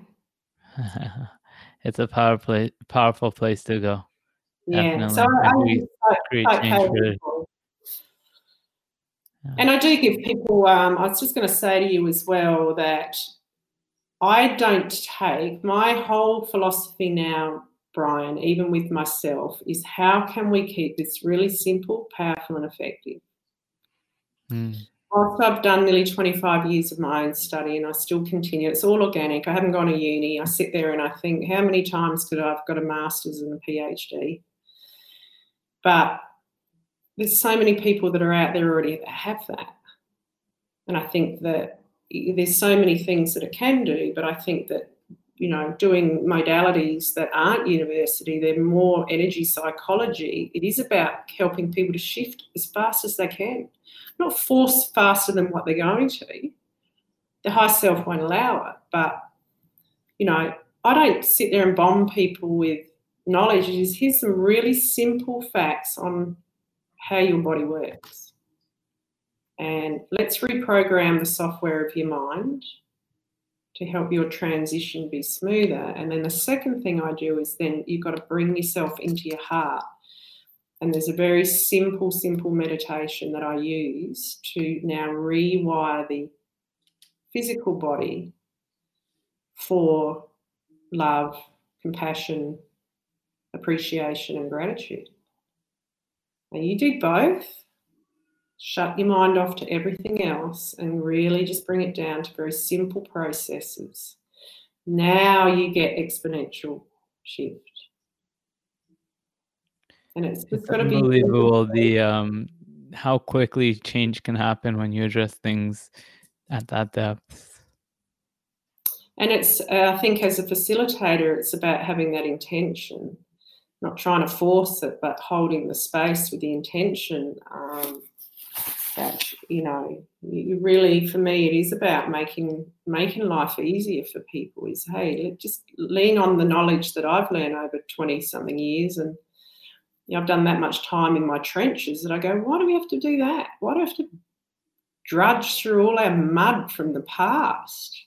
it's a power play, powerful place to go. Yeah. So I, I And I do give people, um, I was just going to say to you as well that I don't take my whole philosophy now Brian, even with myself, is how can we keep this really simple, powerful, and effective? Mm. Whilst I've done nearly 25 years of my own study and I still continue, it's all organic. I haven't gone to uni. I sit there and I think, how many times could I have got a master's and a PhD? But there's so many people that are out there already that have that. And I think that there's so many things that it can do, but I think that you know, doing modalities that aren't university, they're more energy psychology. It is about helping people to shift as fast as they can, not force faster than what they're going to. The high self won't allow it, but you know, I don't sit there and bomb people with knowledge. It is here's some really simple facts on how your body works. And let's reprogram the software of your mind to help your transition be smoother. And then the second thing I do is then you've got to bring yourself into your heart. And there's a very simple, simple meditation that I use to now rewire the physical body for love, compassion, appreciation, and gratitude. And you do both, shut your mind off to everything else and really just bring it down to very simple processes. Now you get exponential shift. And it's, it's, it's unbelievable the um how quickly change can happen when you address things at that depth. And it's, uh, I think, as a facilitator, it's about having that intention, not trying to force it, but holding the space with the intention. Um, that you know you really for me it is about making making life easier for people is hey just lean on the knowledge that i've learned over 20 something years and you know, i've done that much time in my trenches that i go why do we have to do that? Why do we have to drudge through all our mud from the past?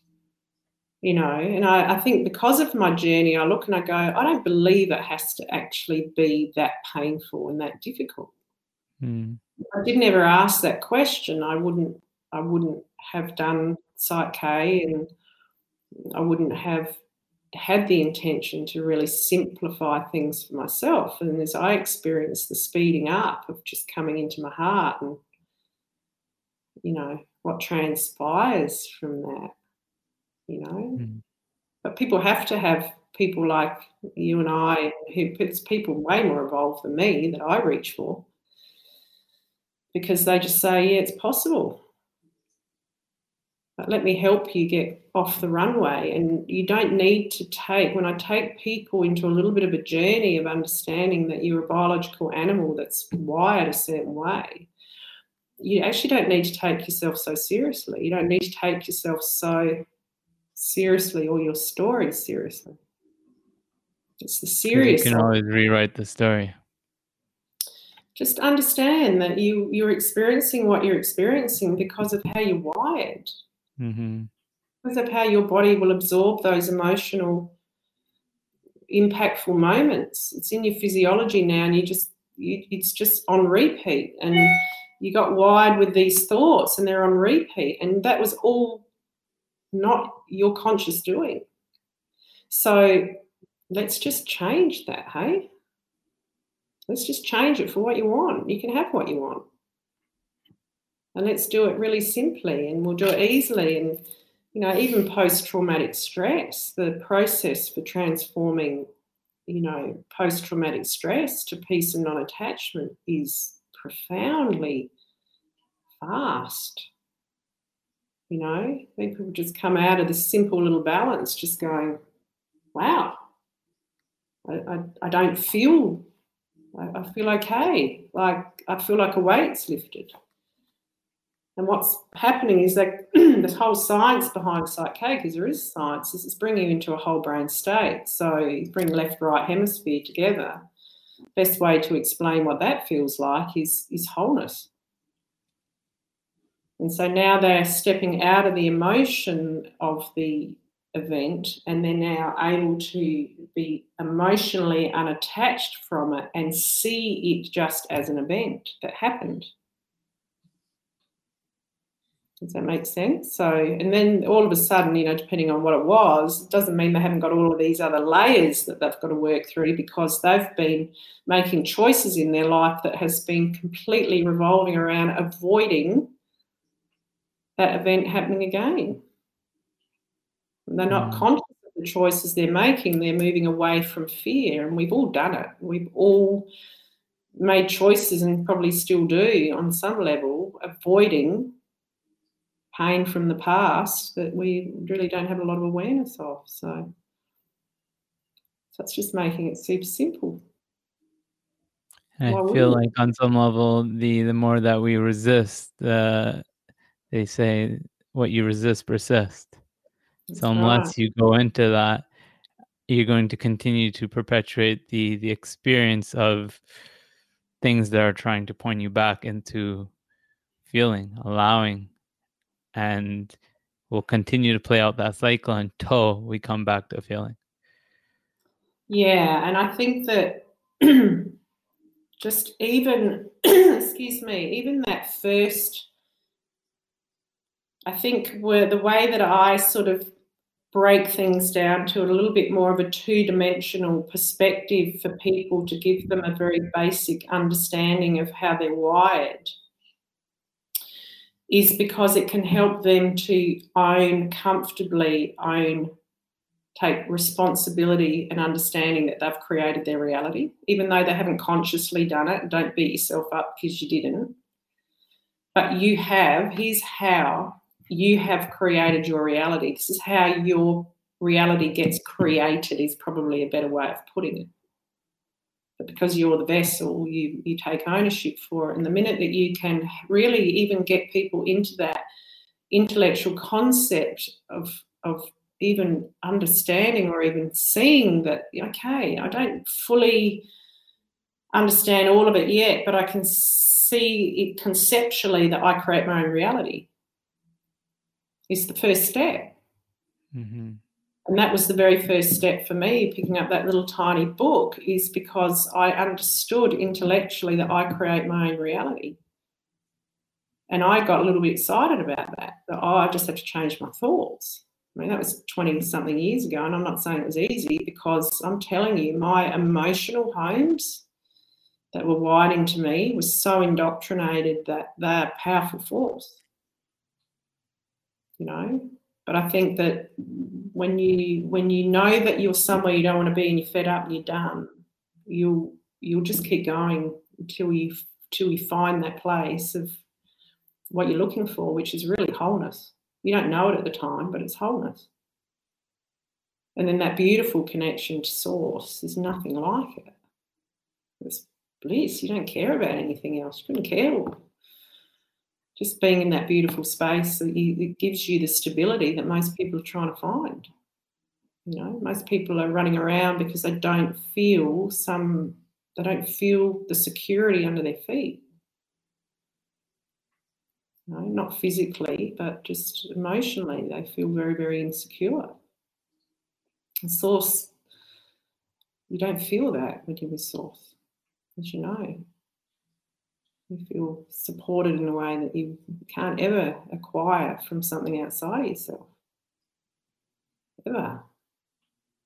You know and I, I think because of my journey i look and i go i don't believe it has to actually be that painful and that difficult. Mm. I didn't ever ask that question, I wouldn't I wouldn't have done Psych K and I wouldn't have had the intention to really simplify things for myself. And as I experienced the speeding up of just coming into my heart and you know what transpires from that, you know. Mm. But people have to have people like you and I, who puts people way more evolved than me that I reach for, because they just say, yeah, it's possible. But let me help you get off the runway. And you don't need to take, when I take people into a little bit of a journey of understanding that you're a biological animal that's wired a certain way, you actually don't need to take yourself so seriously. You don't need to take yourself so seriously or your story seriously. It's the serious. You can always rewrite the story. Just understand that you you're experiencing what you're experiencing because of how you're wired. Mm-hmm. Because of how your body will absorb those emotional, impactful moments. It's in your physiology now, and you just you, it's just on repeat and you got wired with these thoughts and they're on repeat. And that was all not your conscious doing. So let's just change that, hey? Let's just change it for what you want. You can have what you want. And let's do it really simply and we'll do it easily. And, you know, even post traumatic stress, the process for transforming, you know, post traumatic stress to peace and non attachment is profoundly fast. You know, people just come out of this simple little balance just going, wow, I, I, I don't feel, I, I feel okay. Like I feel like a weight's lifted. And what's happening is that this whole science behind Psych-K, because there is science, is it's bringing you into a whole brain state. So you bring left, right hemisphere together best way to explain what that feels like is is wholeness. And so now they're stepping out of the emotion of the event and they're now able to be emotionally unattached from it and see it just as an event that happened. Does that make sense? So, and then all of a sudden, you know, depending on what it was, it doesn't mean they haven't got all of these other layers that they've got to work through because they've been making choices in their life that has been completely revolving around avoiding that event happening again. And they're not mm. conscious of the choices they're making, they're moving away from fear. And we've all done it. We've all made choices and probably still do on some level, avoiding pain from the past that we really don't have a lot of awareness of. So, so it's just making it super simple. I feel like on some level, the the more that we resist, uh, they say what you resist persists. so unless right. you go into that, you're going to continue to perpetuate the the experience of things that are trying to point you back into feeling, allowing, and we'll continue to play out that cycle until we come back to feeling. Yeah, and I think that just even, excuse me, even that first, I think where the way that I sort of break things down to a little bit more of a two dimensional perspective for people to give them a very basic understanding of how they're wired is because it can help them to own comfortably, own, take responsibility and understanding that they've created their reality, even though they haven't consciously done it. Don't beat yourself up because you didn't. But you have, here's how you have created your reality. This is how your reality gets created, is probably a better way of putting it but because you're the vessel, you you take ownership for it. And the minute that you can really even get people into that intellectual concept of of even understanding or even seeing that okay, I don't fully understand all of it yet, but I can see it conceptually that I create my own reality. Is the first step. Mm-hmm. And that was the very first step for me, picking up that little tiny book, is because I understood intellectually that I create my own reality. And I got a little bit excited about that, that oh, I just have to change my thoughts. I mean, that was 20 something years ago, and I'm not saying it was easy because I'm telling you, my emotional homes that were wired into me was so indoctrinated that they're powerful force. You know, But I think that when you when you know that you're somewhere you don't want to be and you're fed up and you're done, you'll you'll just keep going until you until you find that place of what you're looking for, which is really wholeness. You don't know it at the time, but it's wholeness. And then that beautiful connection to source, there's nothing like it. It's bliss. You don't care about anything else. You couldn't care. Just being in that beautiful space, it gives you the stability that most people are trying to find. You know, most people are running around because they don't feel some, they don't feel the security under their feet. Know, not physically, but just emotionally, they feel very, very insecure. The source, you don't feel that when you're with source, as you know. You feel supported in a way that you can't ever acquire from something outside yourself. Ever.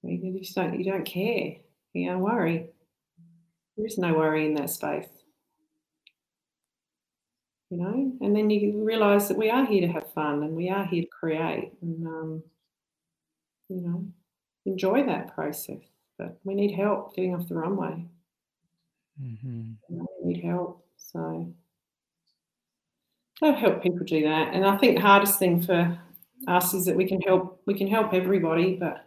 You just don't, you don't care. You don't worry. There is no worry in that space. You know, and then you realize that we are here to have fun and we are here to create and, um, you know, enjoy that process. But we need help getting off the runway. Mm-hmm. We need help. So I help people do that. And I think the hardest thing for us is that we can help we can help everybody, but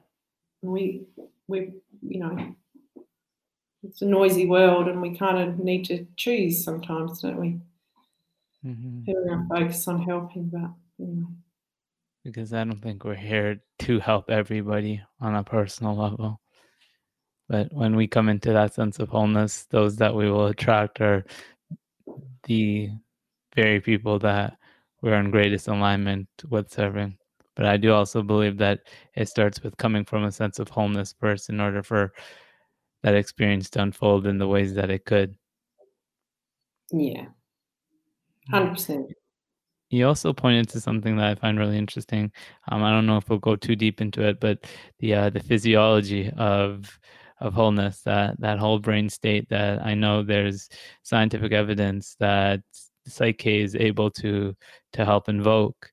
we we you know it's a noisy world and we kind of need to choose sometimes, don't we? Mm-hmm. Who we're focus on helping, but anyway because I don't think we're here to help everybody on a personal level. But when we come into that sense of wholeness, those that we will attract are the very people that we're in greatest alignment with serving. But I do also believe that it starts with coming from a sense of wholeness first in order for that experience to unfold in the ways that it could. Yeah. 100% you also pointed to something that I find really interesting. Um, I don't know if we'll go too deep into it, but the uh, the physiology of of wholeness, that that whole brain state that I know there's scientific evidence that Psych-K is able to to help invoke.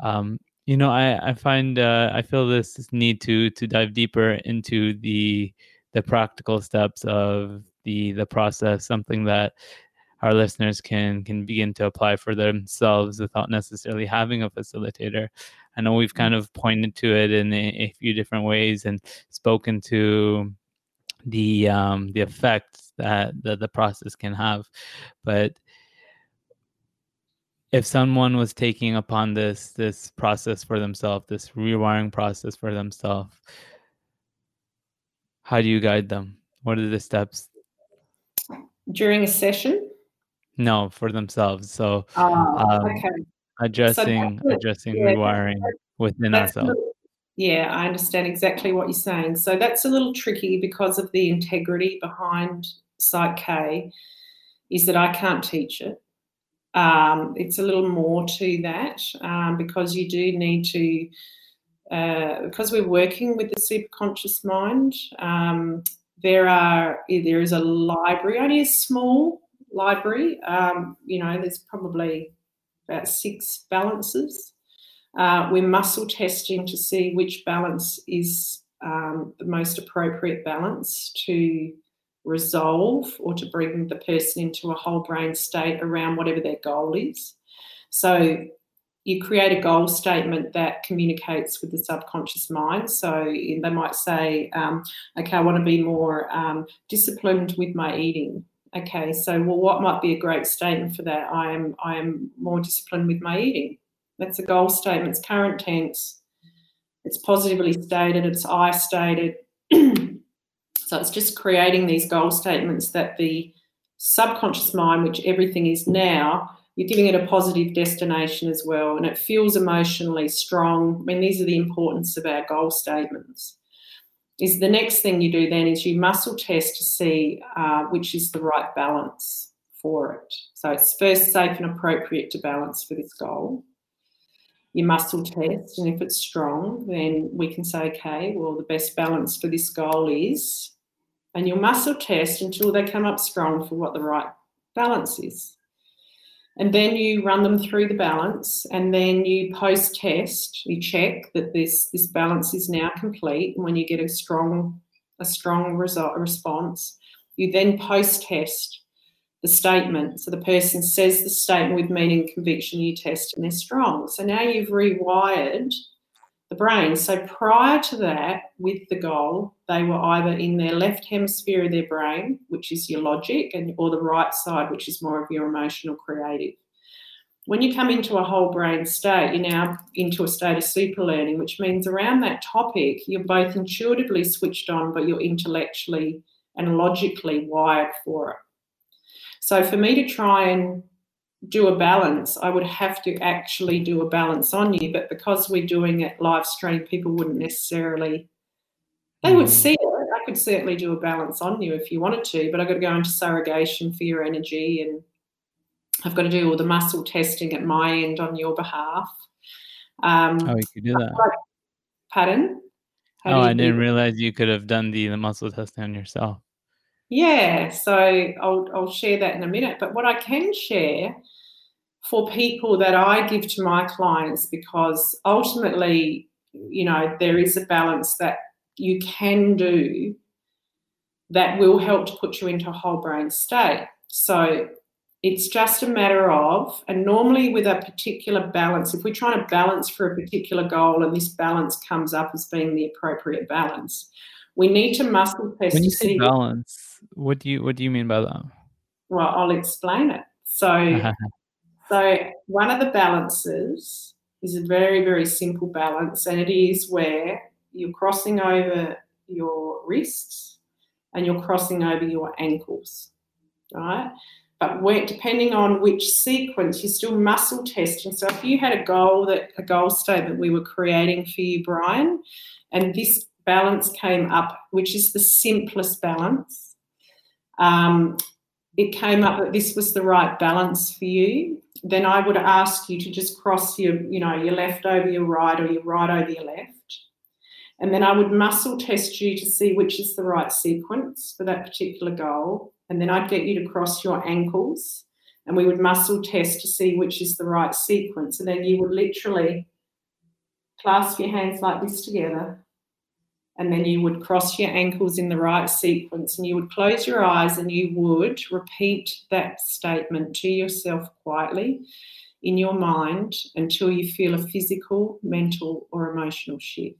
Um, you know, I I find uh, I feel this need to to dive deeper into the the practical steps of the the process, something that our listeners can can begin to apply for themselves without necessarily having a facilitator. I know we've kind of pointed to it in a, a few different ways and spoken to the um, the effects that, that the process can have, but if someone was taking upon this this process for themselves, this rewiring process for themselves, how do you guide them? What are the steps? During a session? No, for themselves. So oh, um, okay. addressing so addressing yeah, rewiring within ourselves. Yeah, I understand exactly what you're saying. So that's a little tricky because of the integrity behind Psych-K, is that I can't teach it. Um, it's a little more to that um, because you do need to, uh, because we're working with the superconscious mind. Um, there are there is a library, only a small library. Um, you know, there's probably about six balances. Uh, we're muscle testing to see which balance is um, the most appropriate balance to resolve or to bring the person into a whole brain state around whatever their goal is. So you create a goal statement that communicates with the subconscious mind. So they might say, um, okay, I want to be more um, disciplined with my eating. Okay, so well, what might be a great statement for that? I am I am more disciplined with my eating. That's a goal statement. It's current tense. It's positively stated. It's I stated. so it's just creating these goal statements that the subconscious mind, which everything is now, you're giving it a positive destination as well, and it feels emotionally strong. I mean, these are the importance of our goal statements is the next thing you do then is you muscle test to see uh, which is the right balance for it. So it's first safe and appropriate to balance for this goal. You muscle test, and if it's strong, then we can say, okay, well, the best balance for this goal is, and you'll muscle test until they come up strong for what the right balance is. and then you run them through the balance and then you post test you check that this this balance is now complete and when you get a strong a strong result response you then post test the statement so the person says the statement with meaning conviction you test and they're strong so now you've rewired the brain. So prior to that, with the goal, they were either in their left hemisphere of their brain, which is your logic, and or the right side, which is more of your emotional creative. When you come into a whole brain state, you're now into a state of super learning, which means around that topic, you're both intuitively switched on, but you're intellectually and logically wired for it. So for me to try and do a balance, I would have to actually do a balance on you. But because we're doing it live stream, people wouldn't necessarily, they would mm. see it. I could certainly do a balance on you if you wanted to, but I've got to go into surrogation for your energy and I've got to do all the muscle testing at my end on your behalf. Um, oh, you could do that. Pardon? How oh, I didn't realize you could have done the, the muscle testing on yourself. Yeah, so I'll, I'll share that in a minute. But what I can share for people that I give to my clients, because ultimately, you know, there is a balance that you can do that will help to put you into a whole brain state. So it's just a matter of, and normally with a particular balance, if we're trying to balance for a particular goal and this balance comes up as being the appropriate balance, we need to muscle test. When you say balance, what do you what do you mean by that? Well, I'll explain it. So, so one of the balances is a very very simple balance, and it is where you're crossing over your wrists and you're crossing over your ankles, right? But depending on which sequence, you're still muscle testing. So if you had a goal that a goal statement we were creating for you, Brian, and this balance came up, which is the simplest balance. Um, it came up that this was the right balance for you, then I would ask you to just cross your, you know, your left over your right or your right over your left. And then I would muscle test you to see which is the right sequence for that particular goal. And then I'd get you to cross your ankles and we would muscle test to see which is the right sequence. And then you would literally clasp your hands like this together and then you would cross your ankles in the right sequence and you would close your eyes and you would repeat that statement to yourself quietly in your mind until you feel a physical, mental, or emotional shift.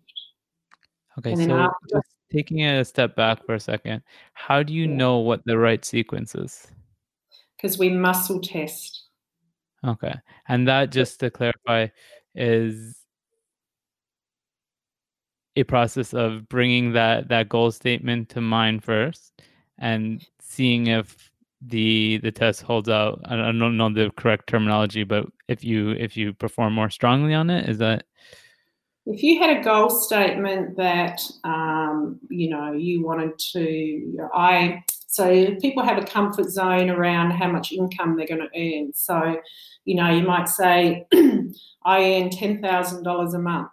Okay, so after, just taking a step back for a second, how do you yeah. know what the right sequence is? Because we muscle test. Okay, and that just to clarify is a process of bringing that that goal statement to mind first and seeing if the the test holds out. I don't know the correct terminology but if you if you perform more strongly on it is that if you had a goal statement that um, you know you wanted to i so people have a comfort zone around how much income they're going to earn. So you know you might say i earn $10000 a month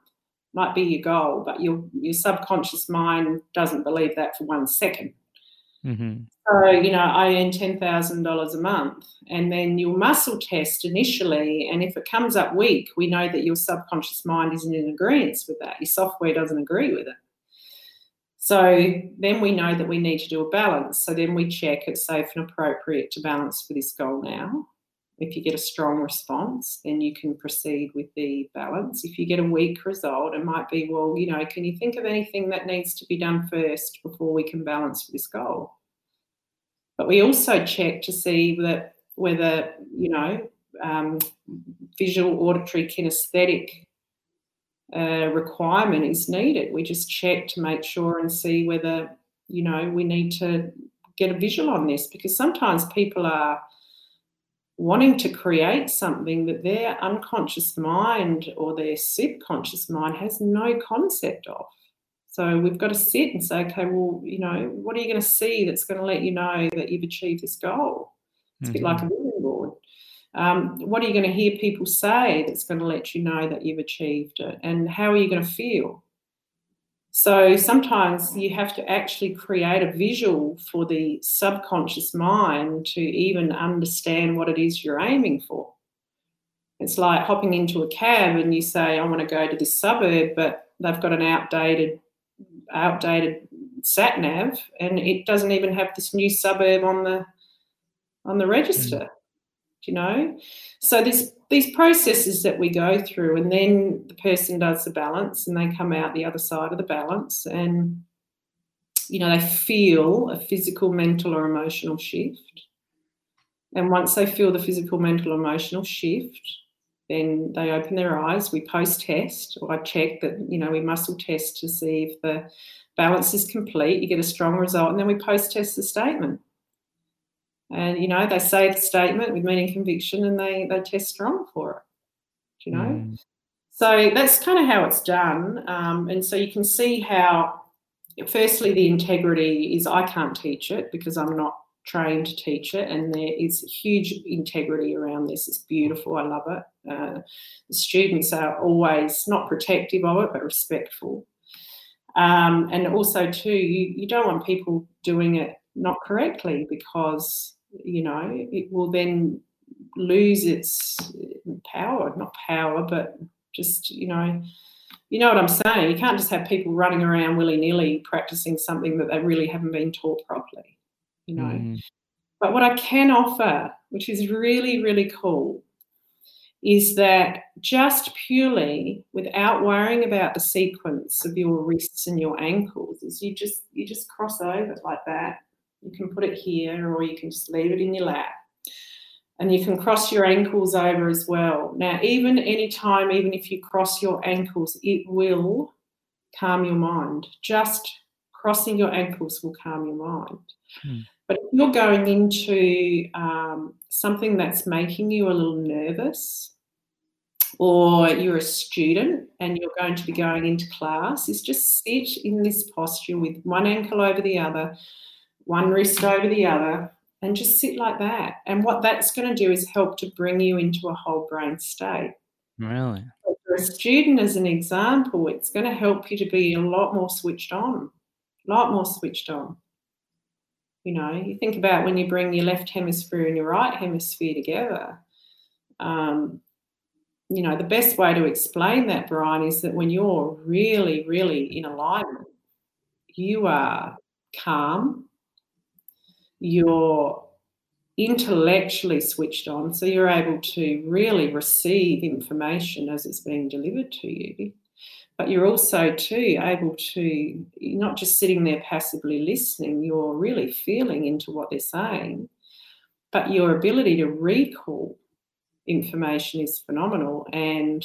might be your goal, but your your subconscious mind doesn't believe that for one second. Mm-hmm. So you know, I earn ten thousand dollars a month, and then your muscle test initially, and if it comes up weak, we know that your subconscious mind isn't in agreement with that. Your software doesn't agree with it. So then we know that we need to do a balance. So then we check it's safe and appropriate to balance for this goal now. If you get a strong response, then you can proceed with the balance. If you get a weak result, it might be, well, you know, can you think of anything that needs to be done first before we can balance this goal? But we also check to see that whether, you know, um, visual, auditory, kinesthetic uh, requirement is needed. We just check to make sure and see whether, you know, we need to get a visual on this because sometimes people are wanting to create something that their unconscious mind or their subconscious mind has no concept of. So we've got to sit and say, okay, well, you know, what are you going to see that's going to let you know that you've achieved this goal? It's mm-hmm. a bit like a mm-hmm. vision board. Um, what are you going to hear people say that's going to let you know that you've achieved it? And how are you going to feel? So sometimes you have to actually create a visual for the subconscious mind to even understand what it is you're aiming for. It's like hopping into a cab and you say, I want to go to this suburb, but they've got an outdated outdated sat nav and it doesn't even have this new suburb on the on the register. You know? So this these processes that we go through and then the person does the balance and they come out the other side of the balance and you know they feel a physical mental or emotional shift. And once they feel the physical mental emotional shift then they open their eyes. We post test or i check that you know we muscle test to see if the balance is complete you get a strong result and then we post test the statement and you know they say the statement with meaning conviction and they they test strong for it you know? Mm. so that's kind of how it's done um, and so you can see how firstly the integrity is i can't teach it because i'm not trained to teach it and there is huge integrity around this it's beautiful i love it. Uh, the students are always not protective of it but respectful. Um, and also too you, you don't want people doing it not correctly because you know it will then lose its power not power but just you know you know what i'm saying? You can't just have people running around willy-nilly practicing something that they really haven't been taught properly you know? Mm. but what i can offer which is really really cool is that just purely without worrying about the sequence of your wrists and your ankles is you just you just cross over like that you can put it here or you can just leave it in your lap. And you can cross your ankles over as well. Now, even anytime, even if you cross your ankles, it will calm your mind. Just crossing your ankles will calm your mind. Hmm. But if you're going into um, something that's making you a little nervous, or you're a student and you're going to be going into class, is just sit in this posture with one ankle over the other, one wrist over the other, and just sit like that. And what that's going to do is help to bring you into a whole brain state. Really? For a student, as an example, it's going to help you to be a lot more switched on, a lot more switched on. You know, you think about when you bring your left hemisphere and your right hemisphere together. Um, you know, the best way to explain that, Brian, is that when you're really, really in alignment, you are calm, you're intellectually switched on, so you're able to really receive information as it's being delivered to you. But you're also too able to not just sitting there passively listening, you're really feeling into what they're saying. But your ability to recall information is phenomenal and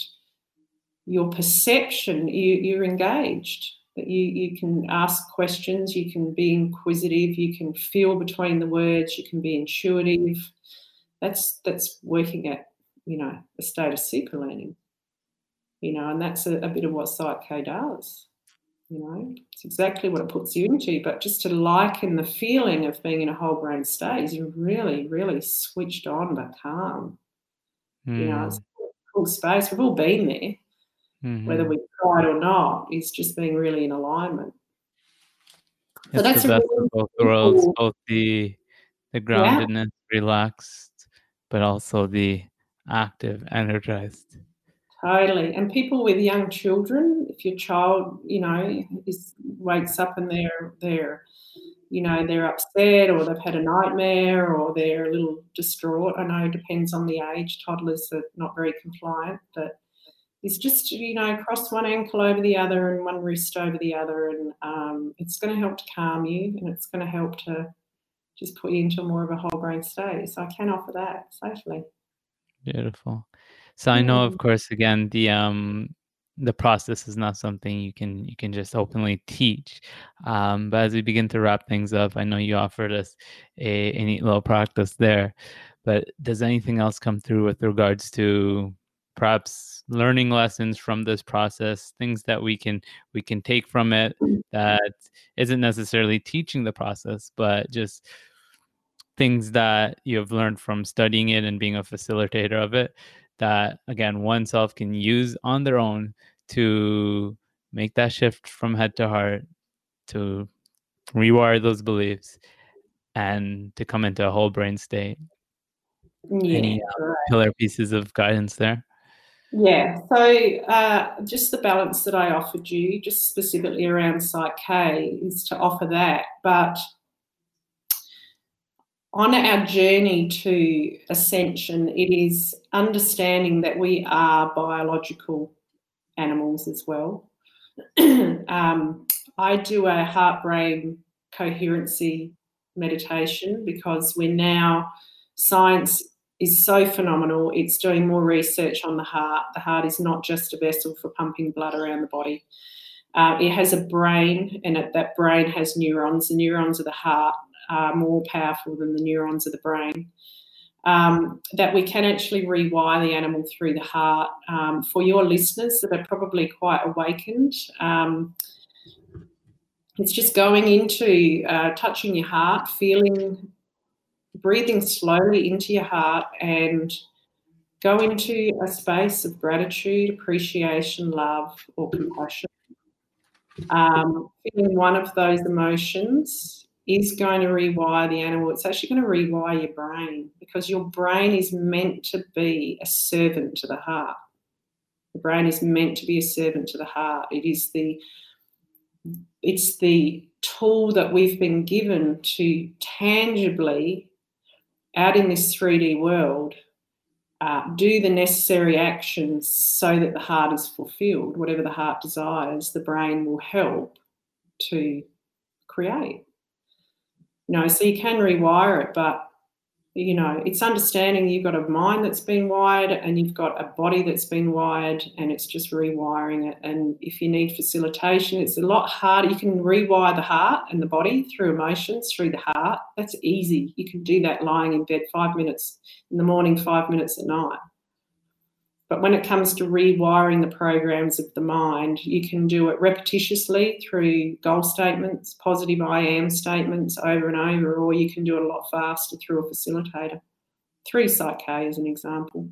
your perception, you, you're engaged you, you can ask questions, you can be inquisitive, you can feel between the words, you can be intuitive. That's that's working at, you know, a state of super learning. You know, and that's a, a bit of what Psych-K does. You know, it's exactly what it puts you into. But just to liken the feeling of being in a whole brain state is you're really, really switched on but calm. Mm. You know, it's a cool space. We've all been there mm-hmm. whether we tried or not, is just being really in alignment. So it's that's the best really of both worlds, both the the groundedness, yeah. relaxed, but also the active, energized. Totally. And people with young children, if your child, you know, is wakes up and they're they're you know they're upset or they've had a nightmare or they're a little distraught. I know it depends on the age. Toddlers are not very compliant, but is just you know cross one ankle over the other and one wrist over the other and um, it's going to help to calm you and it's going to help to just put you into more of a whole brain state so i can offer that safely beautiful. So i know of course again the um the process is not something you can you can just openly teach um, but as we begin to wrap things up i know you offered us a, a neat little practice there but does anything else come through with regards to perhaps learning lessons from this process things that we can we can take from it that isn't necessarily teaching the process but just things that you have learned from studying it and being a facilitator of it that again oneself can use on their own to make that shift from head to heart to rewire those beliefs and to come into a whole brain state. Yeah, Any uh, pillar pieces of guidance there? Yeah, so uh, just the balance that I offered you, just specifically around Psych-K, is to offer that. But on our journey to ascension, it is understanding that we are biological animals as well. um, I do a heart brain coherency meditation because we're now, science is so phenomenal. It's doing more research on the heart. The heart is not just a vessel for pumping blood around the body. Uh, it has a brain, and it, that brain has neurons. The neurons of the heart are more powerful than the neurons of the brain. Um, that we can actually rewire the animal through the heart. Um, for your listeners that are probably quite awakened, um, it's just going into uh, touching your heart, feeling, breathing slowly into your heart, and go into a space of gratitude, appreciation, love, or compassion. Um, feeling one of those emotions is going to rewire the animal. It's actually going to rewire your brain because your brain is meant to be a servant to the heart. The brain is meant to be a servant to the heart. It is the it's the tool that we've been given to tangibly out in this 3D world uh, do the necessary actions so that the heart is fulfilled. Whatever the heart desires, the brain will help to create you know, so you can rewire it, but you know, it's understanding you've got a mind that's been wired and you've got a body that's been wired, and it's just rewiring it. And if you need facilitation, it's a lot harder. You can rewire the heart and the body through emotions, through the heart. That's easy. You can do that lying in bed five minutes in the morning, five minutes at night. But when it comes to rewiring the programs of the mind, you can do it repetitiously through goal statements, positive I am statements over and over, or you can do it a lot faster through a facilitator. Through Psych as an example.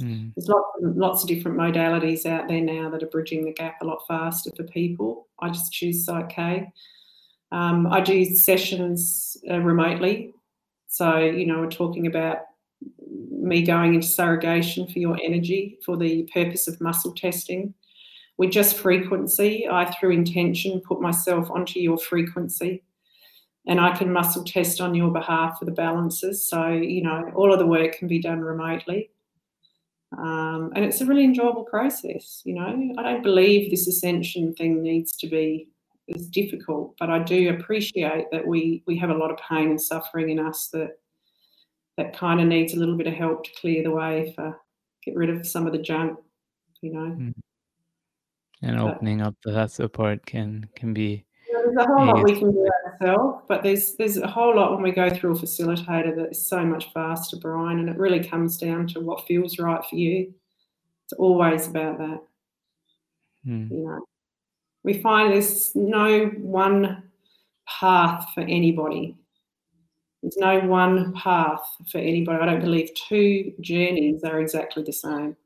Mm. There's lots, lots of different modalities out there now that are bridging the gap a lot faster for people. I just choose Psych Um, I do sessions uh, remotely. So, you know, we're talking about me going into surrogation for your energy for the purpose of muscle testing. With just frequency, I, through intention, put myself onto your frequency and I can muscle test on your behalf for the balances. So, you know, all of the work can be done remotely. Um, and it's a really enjoyable process. You know, I don't believe this ascension thing needs to be as difficult, but I do appreciate that we we have a lot of pain and suffering in us that that kind of needs a little bit of help to clear the way for get rid of some of the junk, you know. Mm. And but, opening up that support can can be. there's a whole lot we can do ourselves, but there's there's a whole lot when we go through a facilitator that is so much faster, Brian, and it really comes down to what feels right for you. It's always about that. Mm. You know, we find there's no one path for anybody. There's no one path for anybody. I don't believe two journeys are exactly the same.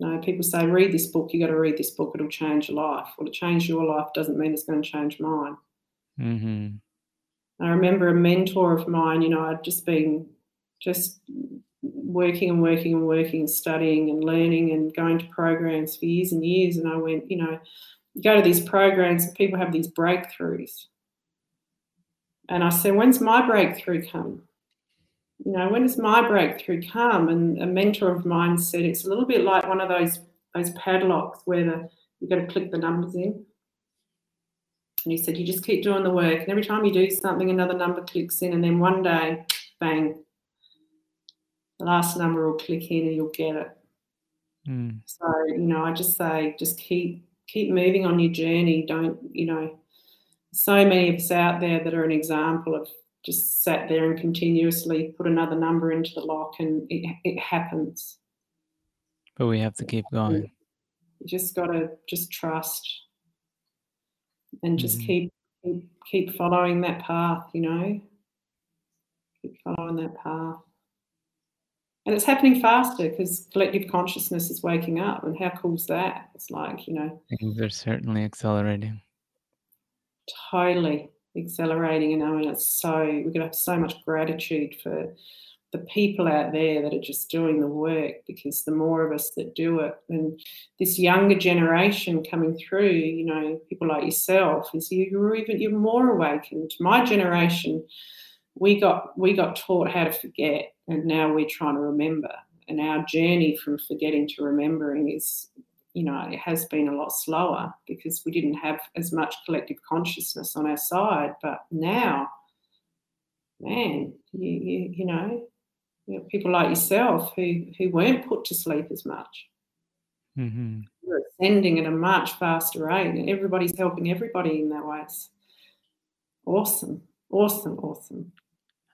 No, people say, read this book, you got to read this book, it'll change your life. Well, to change your life doesn't mean it's going to change mine. Mm-hmm. I remember a mentor of mine, you know, I'd just been just working and working and working, studying and learning and going to programs for years and years. And I went, you know, you go to these programs and people have these breakthroughs. And I said, when's my breakthrough come? You know, when does my breakthrough come? And a mentor of mine said it's a little bit like one of those those padlocks where the, you've got to click the numbers in. And he said, you just keep doing the work. And every time you do something, another number clicks in. And then one day, bang, the last number will click in and you'll get it. Mm. So, you know, I just say, just keep keep moving on your journey. Don't, you know, so many of us out there that are an example of just sat there and continuously put another number into the lock and it, it happens. But we have to keep going. You just got to just trust and just mm-hmm. keep, keep keep following that path, you know. Keep following that path. And it's happening faster because collective consciousness is waking up. And how cool is that? It's like, you know. Things are certainly accelerating totally accelerating and I mean it's so we're gonna have so much gratitude for the people out there that are just doing the work because the more of us that do it and this younger generation coming through you know people like yourself is you're even you're more awakened. My generation we got we got taught how to forget and now we're trying to remember. And our journey from forgetting to remembering is you know it has been a lot slower because we didn't have as much collective consciousness on our side but now man you, you, you know you know, people like yourself who who weren't put to sleep as much. Mm-hmm. We're ascending at a much faster rate, and everybody's helping everybody in their ways. Awesome, awesome, awesome.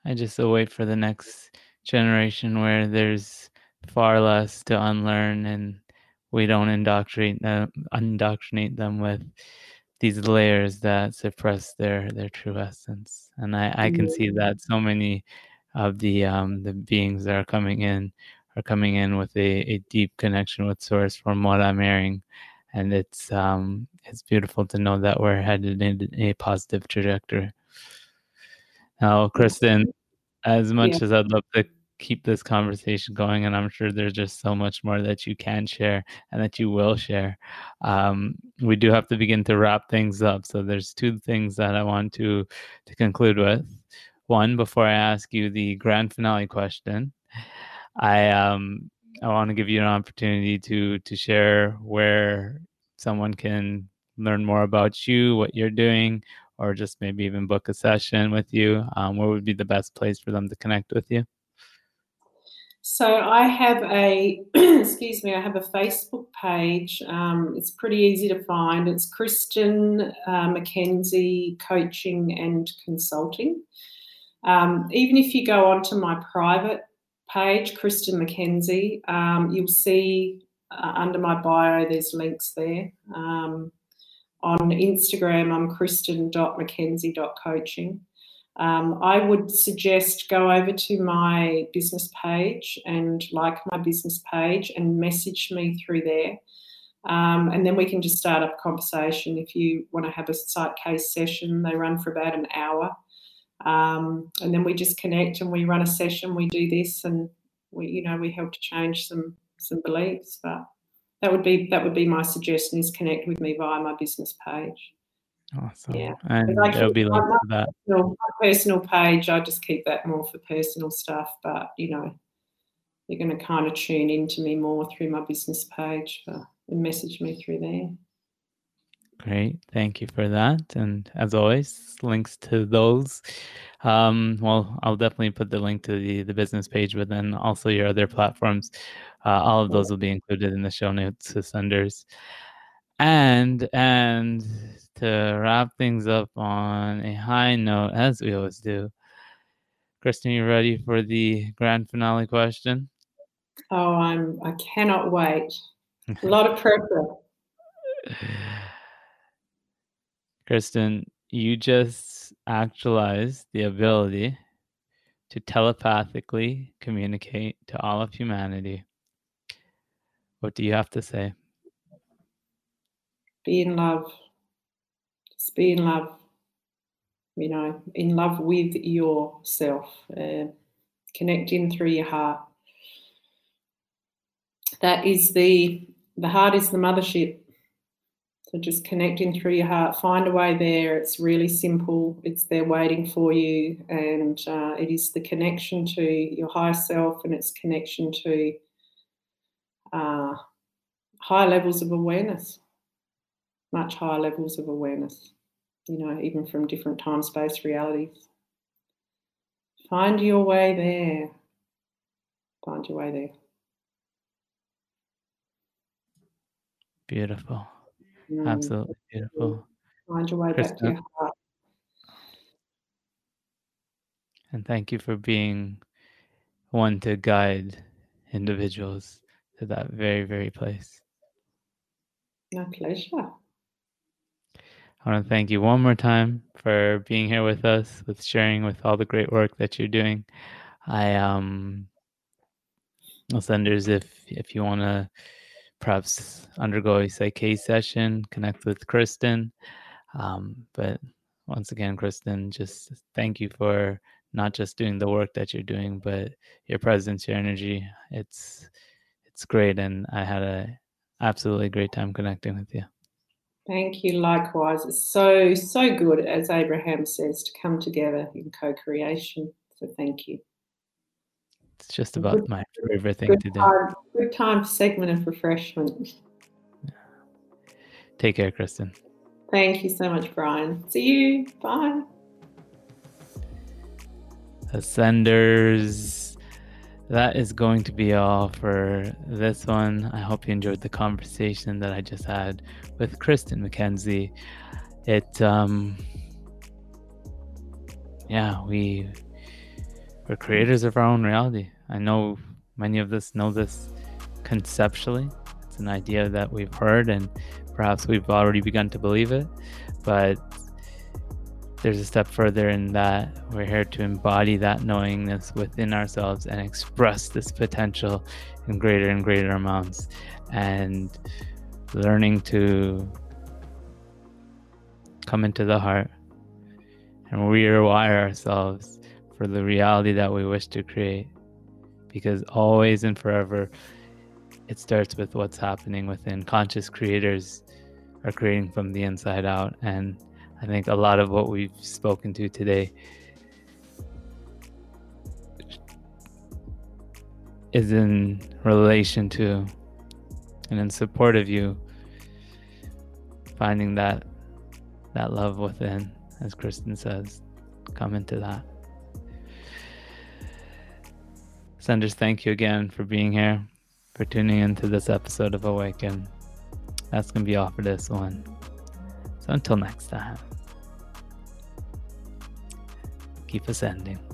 I just wait for the next generation where there's far less to unlearn, and we don't indoctrinate them, indoctrinate them with these layers that suppress their their true essence. And I I can see that so many of the um, the beings that are coming in are coming in with a, a deep connection with source from what I'm hearing. And it's um, it's beautiful to know that we're headed in a positive trajectory. Now, Kristen, as much yeah. as I'd love to keep this conversation going, and I'm sure there's just so much more that you can share and that you will share. Um, we do have to begin to wrap things up. So there's two things that I want to to conclude with one before I ask you the grand finale question. I um I want to give you an opportunity to to share where someone can learn more about you, what you're doing, or just maybe even book a session with you. Um, where would be the best place for them to connect with you? So I have a excuse me, I have a Facebook page. Um, it's pretty easy to find. It's Kristen uh, McKenzie Coaching and Consulting. Um, even if you go onto my private page, Kristen McKenzie, um, you'll see uh, under my bio there's links there. Um, on Instagram, I'm kristen.mckenzie.coaching. Um, I would suggest go over to my business page and like my business page and message me through there. Um, and then we can just start up a conversation. If you want to have a site case session, they run for about an hour. Um, and then we just connect and we run a session. We do this, and we, you know, we help to change some some beliefs. But that would be that would be my suggestion: is connect with me via my business page. Awesome. Yeah, and there'll be links to that. Personal, my personal page, I just keep that more for personal stuff. But you know, you're going to kind of tune into me more through my business page, but, and message me through there. Great. Thank you for that. And as always, links to those. Um, well, I'll definitely put the link to the, the business page, but then also your other platforms. Uh, all of those will be included in the show notes to senders. And and to wrap things up on a high note, as we always do, Kristen, you ready for the grand finale question? Oh, I'm I cannot wait. a lot of pressure. Kristen, you just actualized the ability to telepathically communicate to all of humanity. What do you have to say? Be in love. Just be in love. You know, in love with yourself. Uh, connecting through your heart. That is the the heart is the mothership so just connecting through your heart, find a way there. It's really simple. It's there waiting for you, and uh, it is the connection to your higher self, and it's connection to uh, high levels of awareness, much higher levels of awareness. You know, even from different time space realities. Find your way there. Find your way there. Beautiful. Mm. Absolutely beautiful. Find your way back to your heart. And thank you for being one to guide individuals to that very, very place. My pleasure. I want to thank you one more time for being here with us, with sharing with all the great work that you're doing. I um, Ascenders, if if you want to perhaps undergo a Psych-K session, connect with Kristen. Um, but once again, Kristen, just thank you for not just doing the work that you're doing, but your presence, your energy. It's it's great, and I had a absolutely great time connecting with you. Thank you. Likewise, it's so so good, as Abraham says, to come together in co-creation. So thank you. It's just about good, my favorite thing to do. Time, good time segment of refreshment. Take care, Kristen. Thank you so much, Brian. See you. Bye. Ascenders. That is going to be all for this one. I hope you enjoyed the conversation that I just had with Kristen McKenzie. It, um, yeah, we we're creators of our own reality. I know many of us know this conceptually. It's an idea that we've heard and perhaps we've already begun to believe it, but there's a step further in that. We're here to embody that knowingness within ourselves and express this potential in greater and greater amounts. And learning to come into the heart and rewire ourselves for the reality that we wish to create. Because always and forever it starts with what's happening within. Conscious creators are creating from the inside out and I think a lot of what we've spoken to today is in relation to and in support of you finding that that love within as kristen says come into that. Ascenders thank you again for being here for tuning into this episode of awaken. That's gonna be all for this one so until next time keep ascending.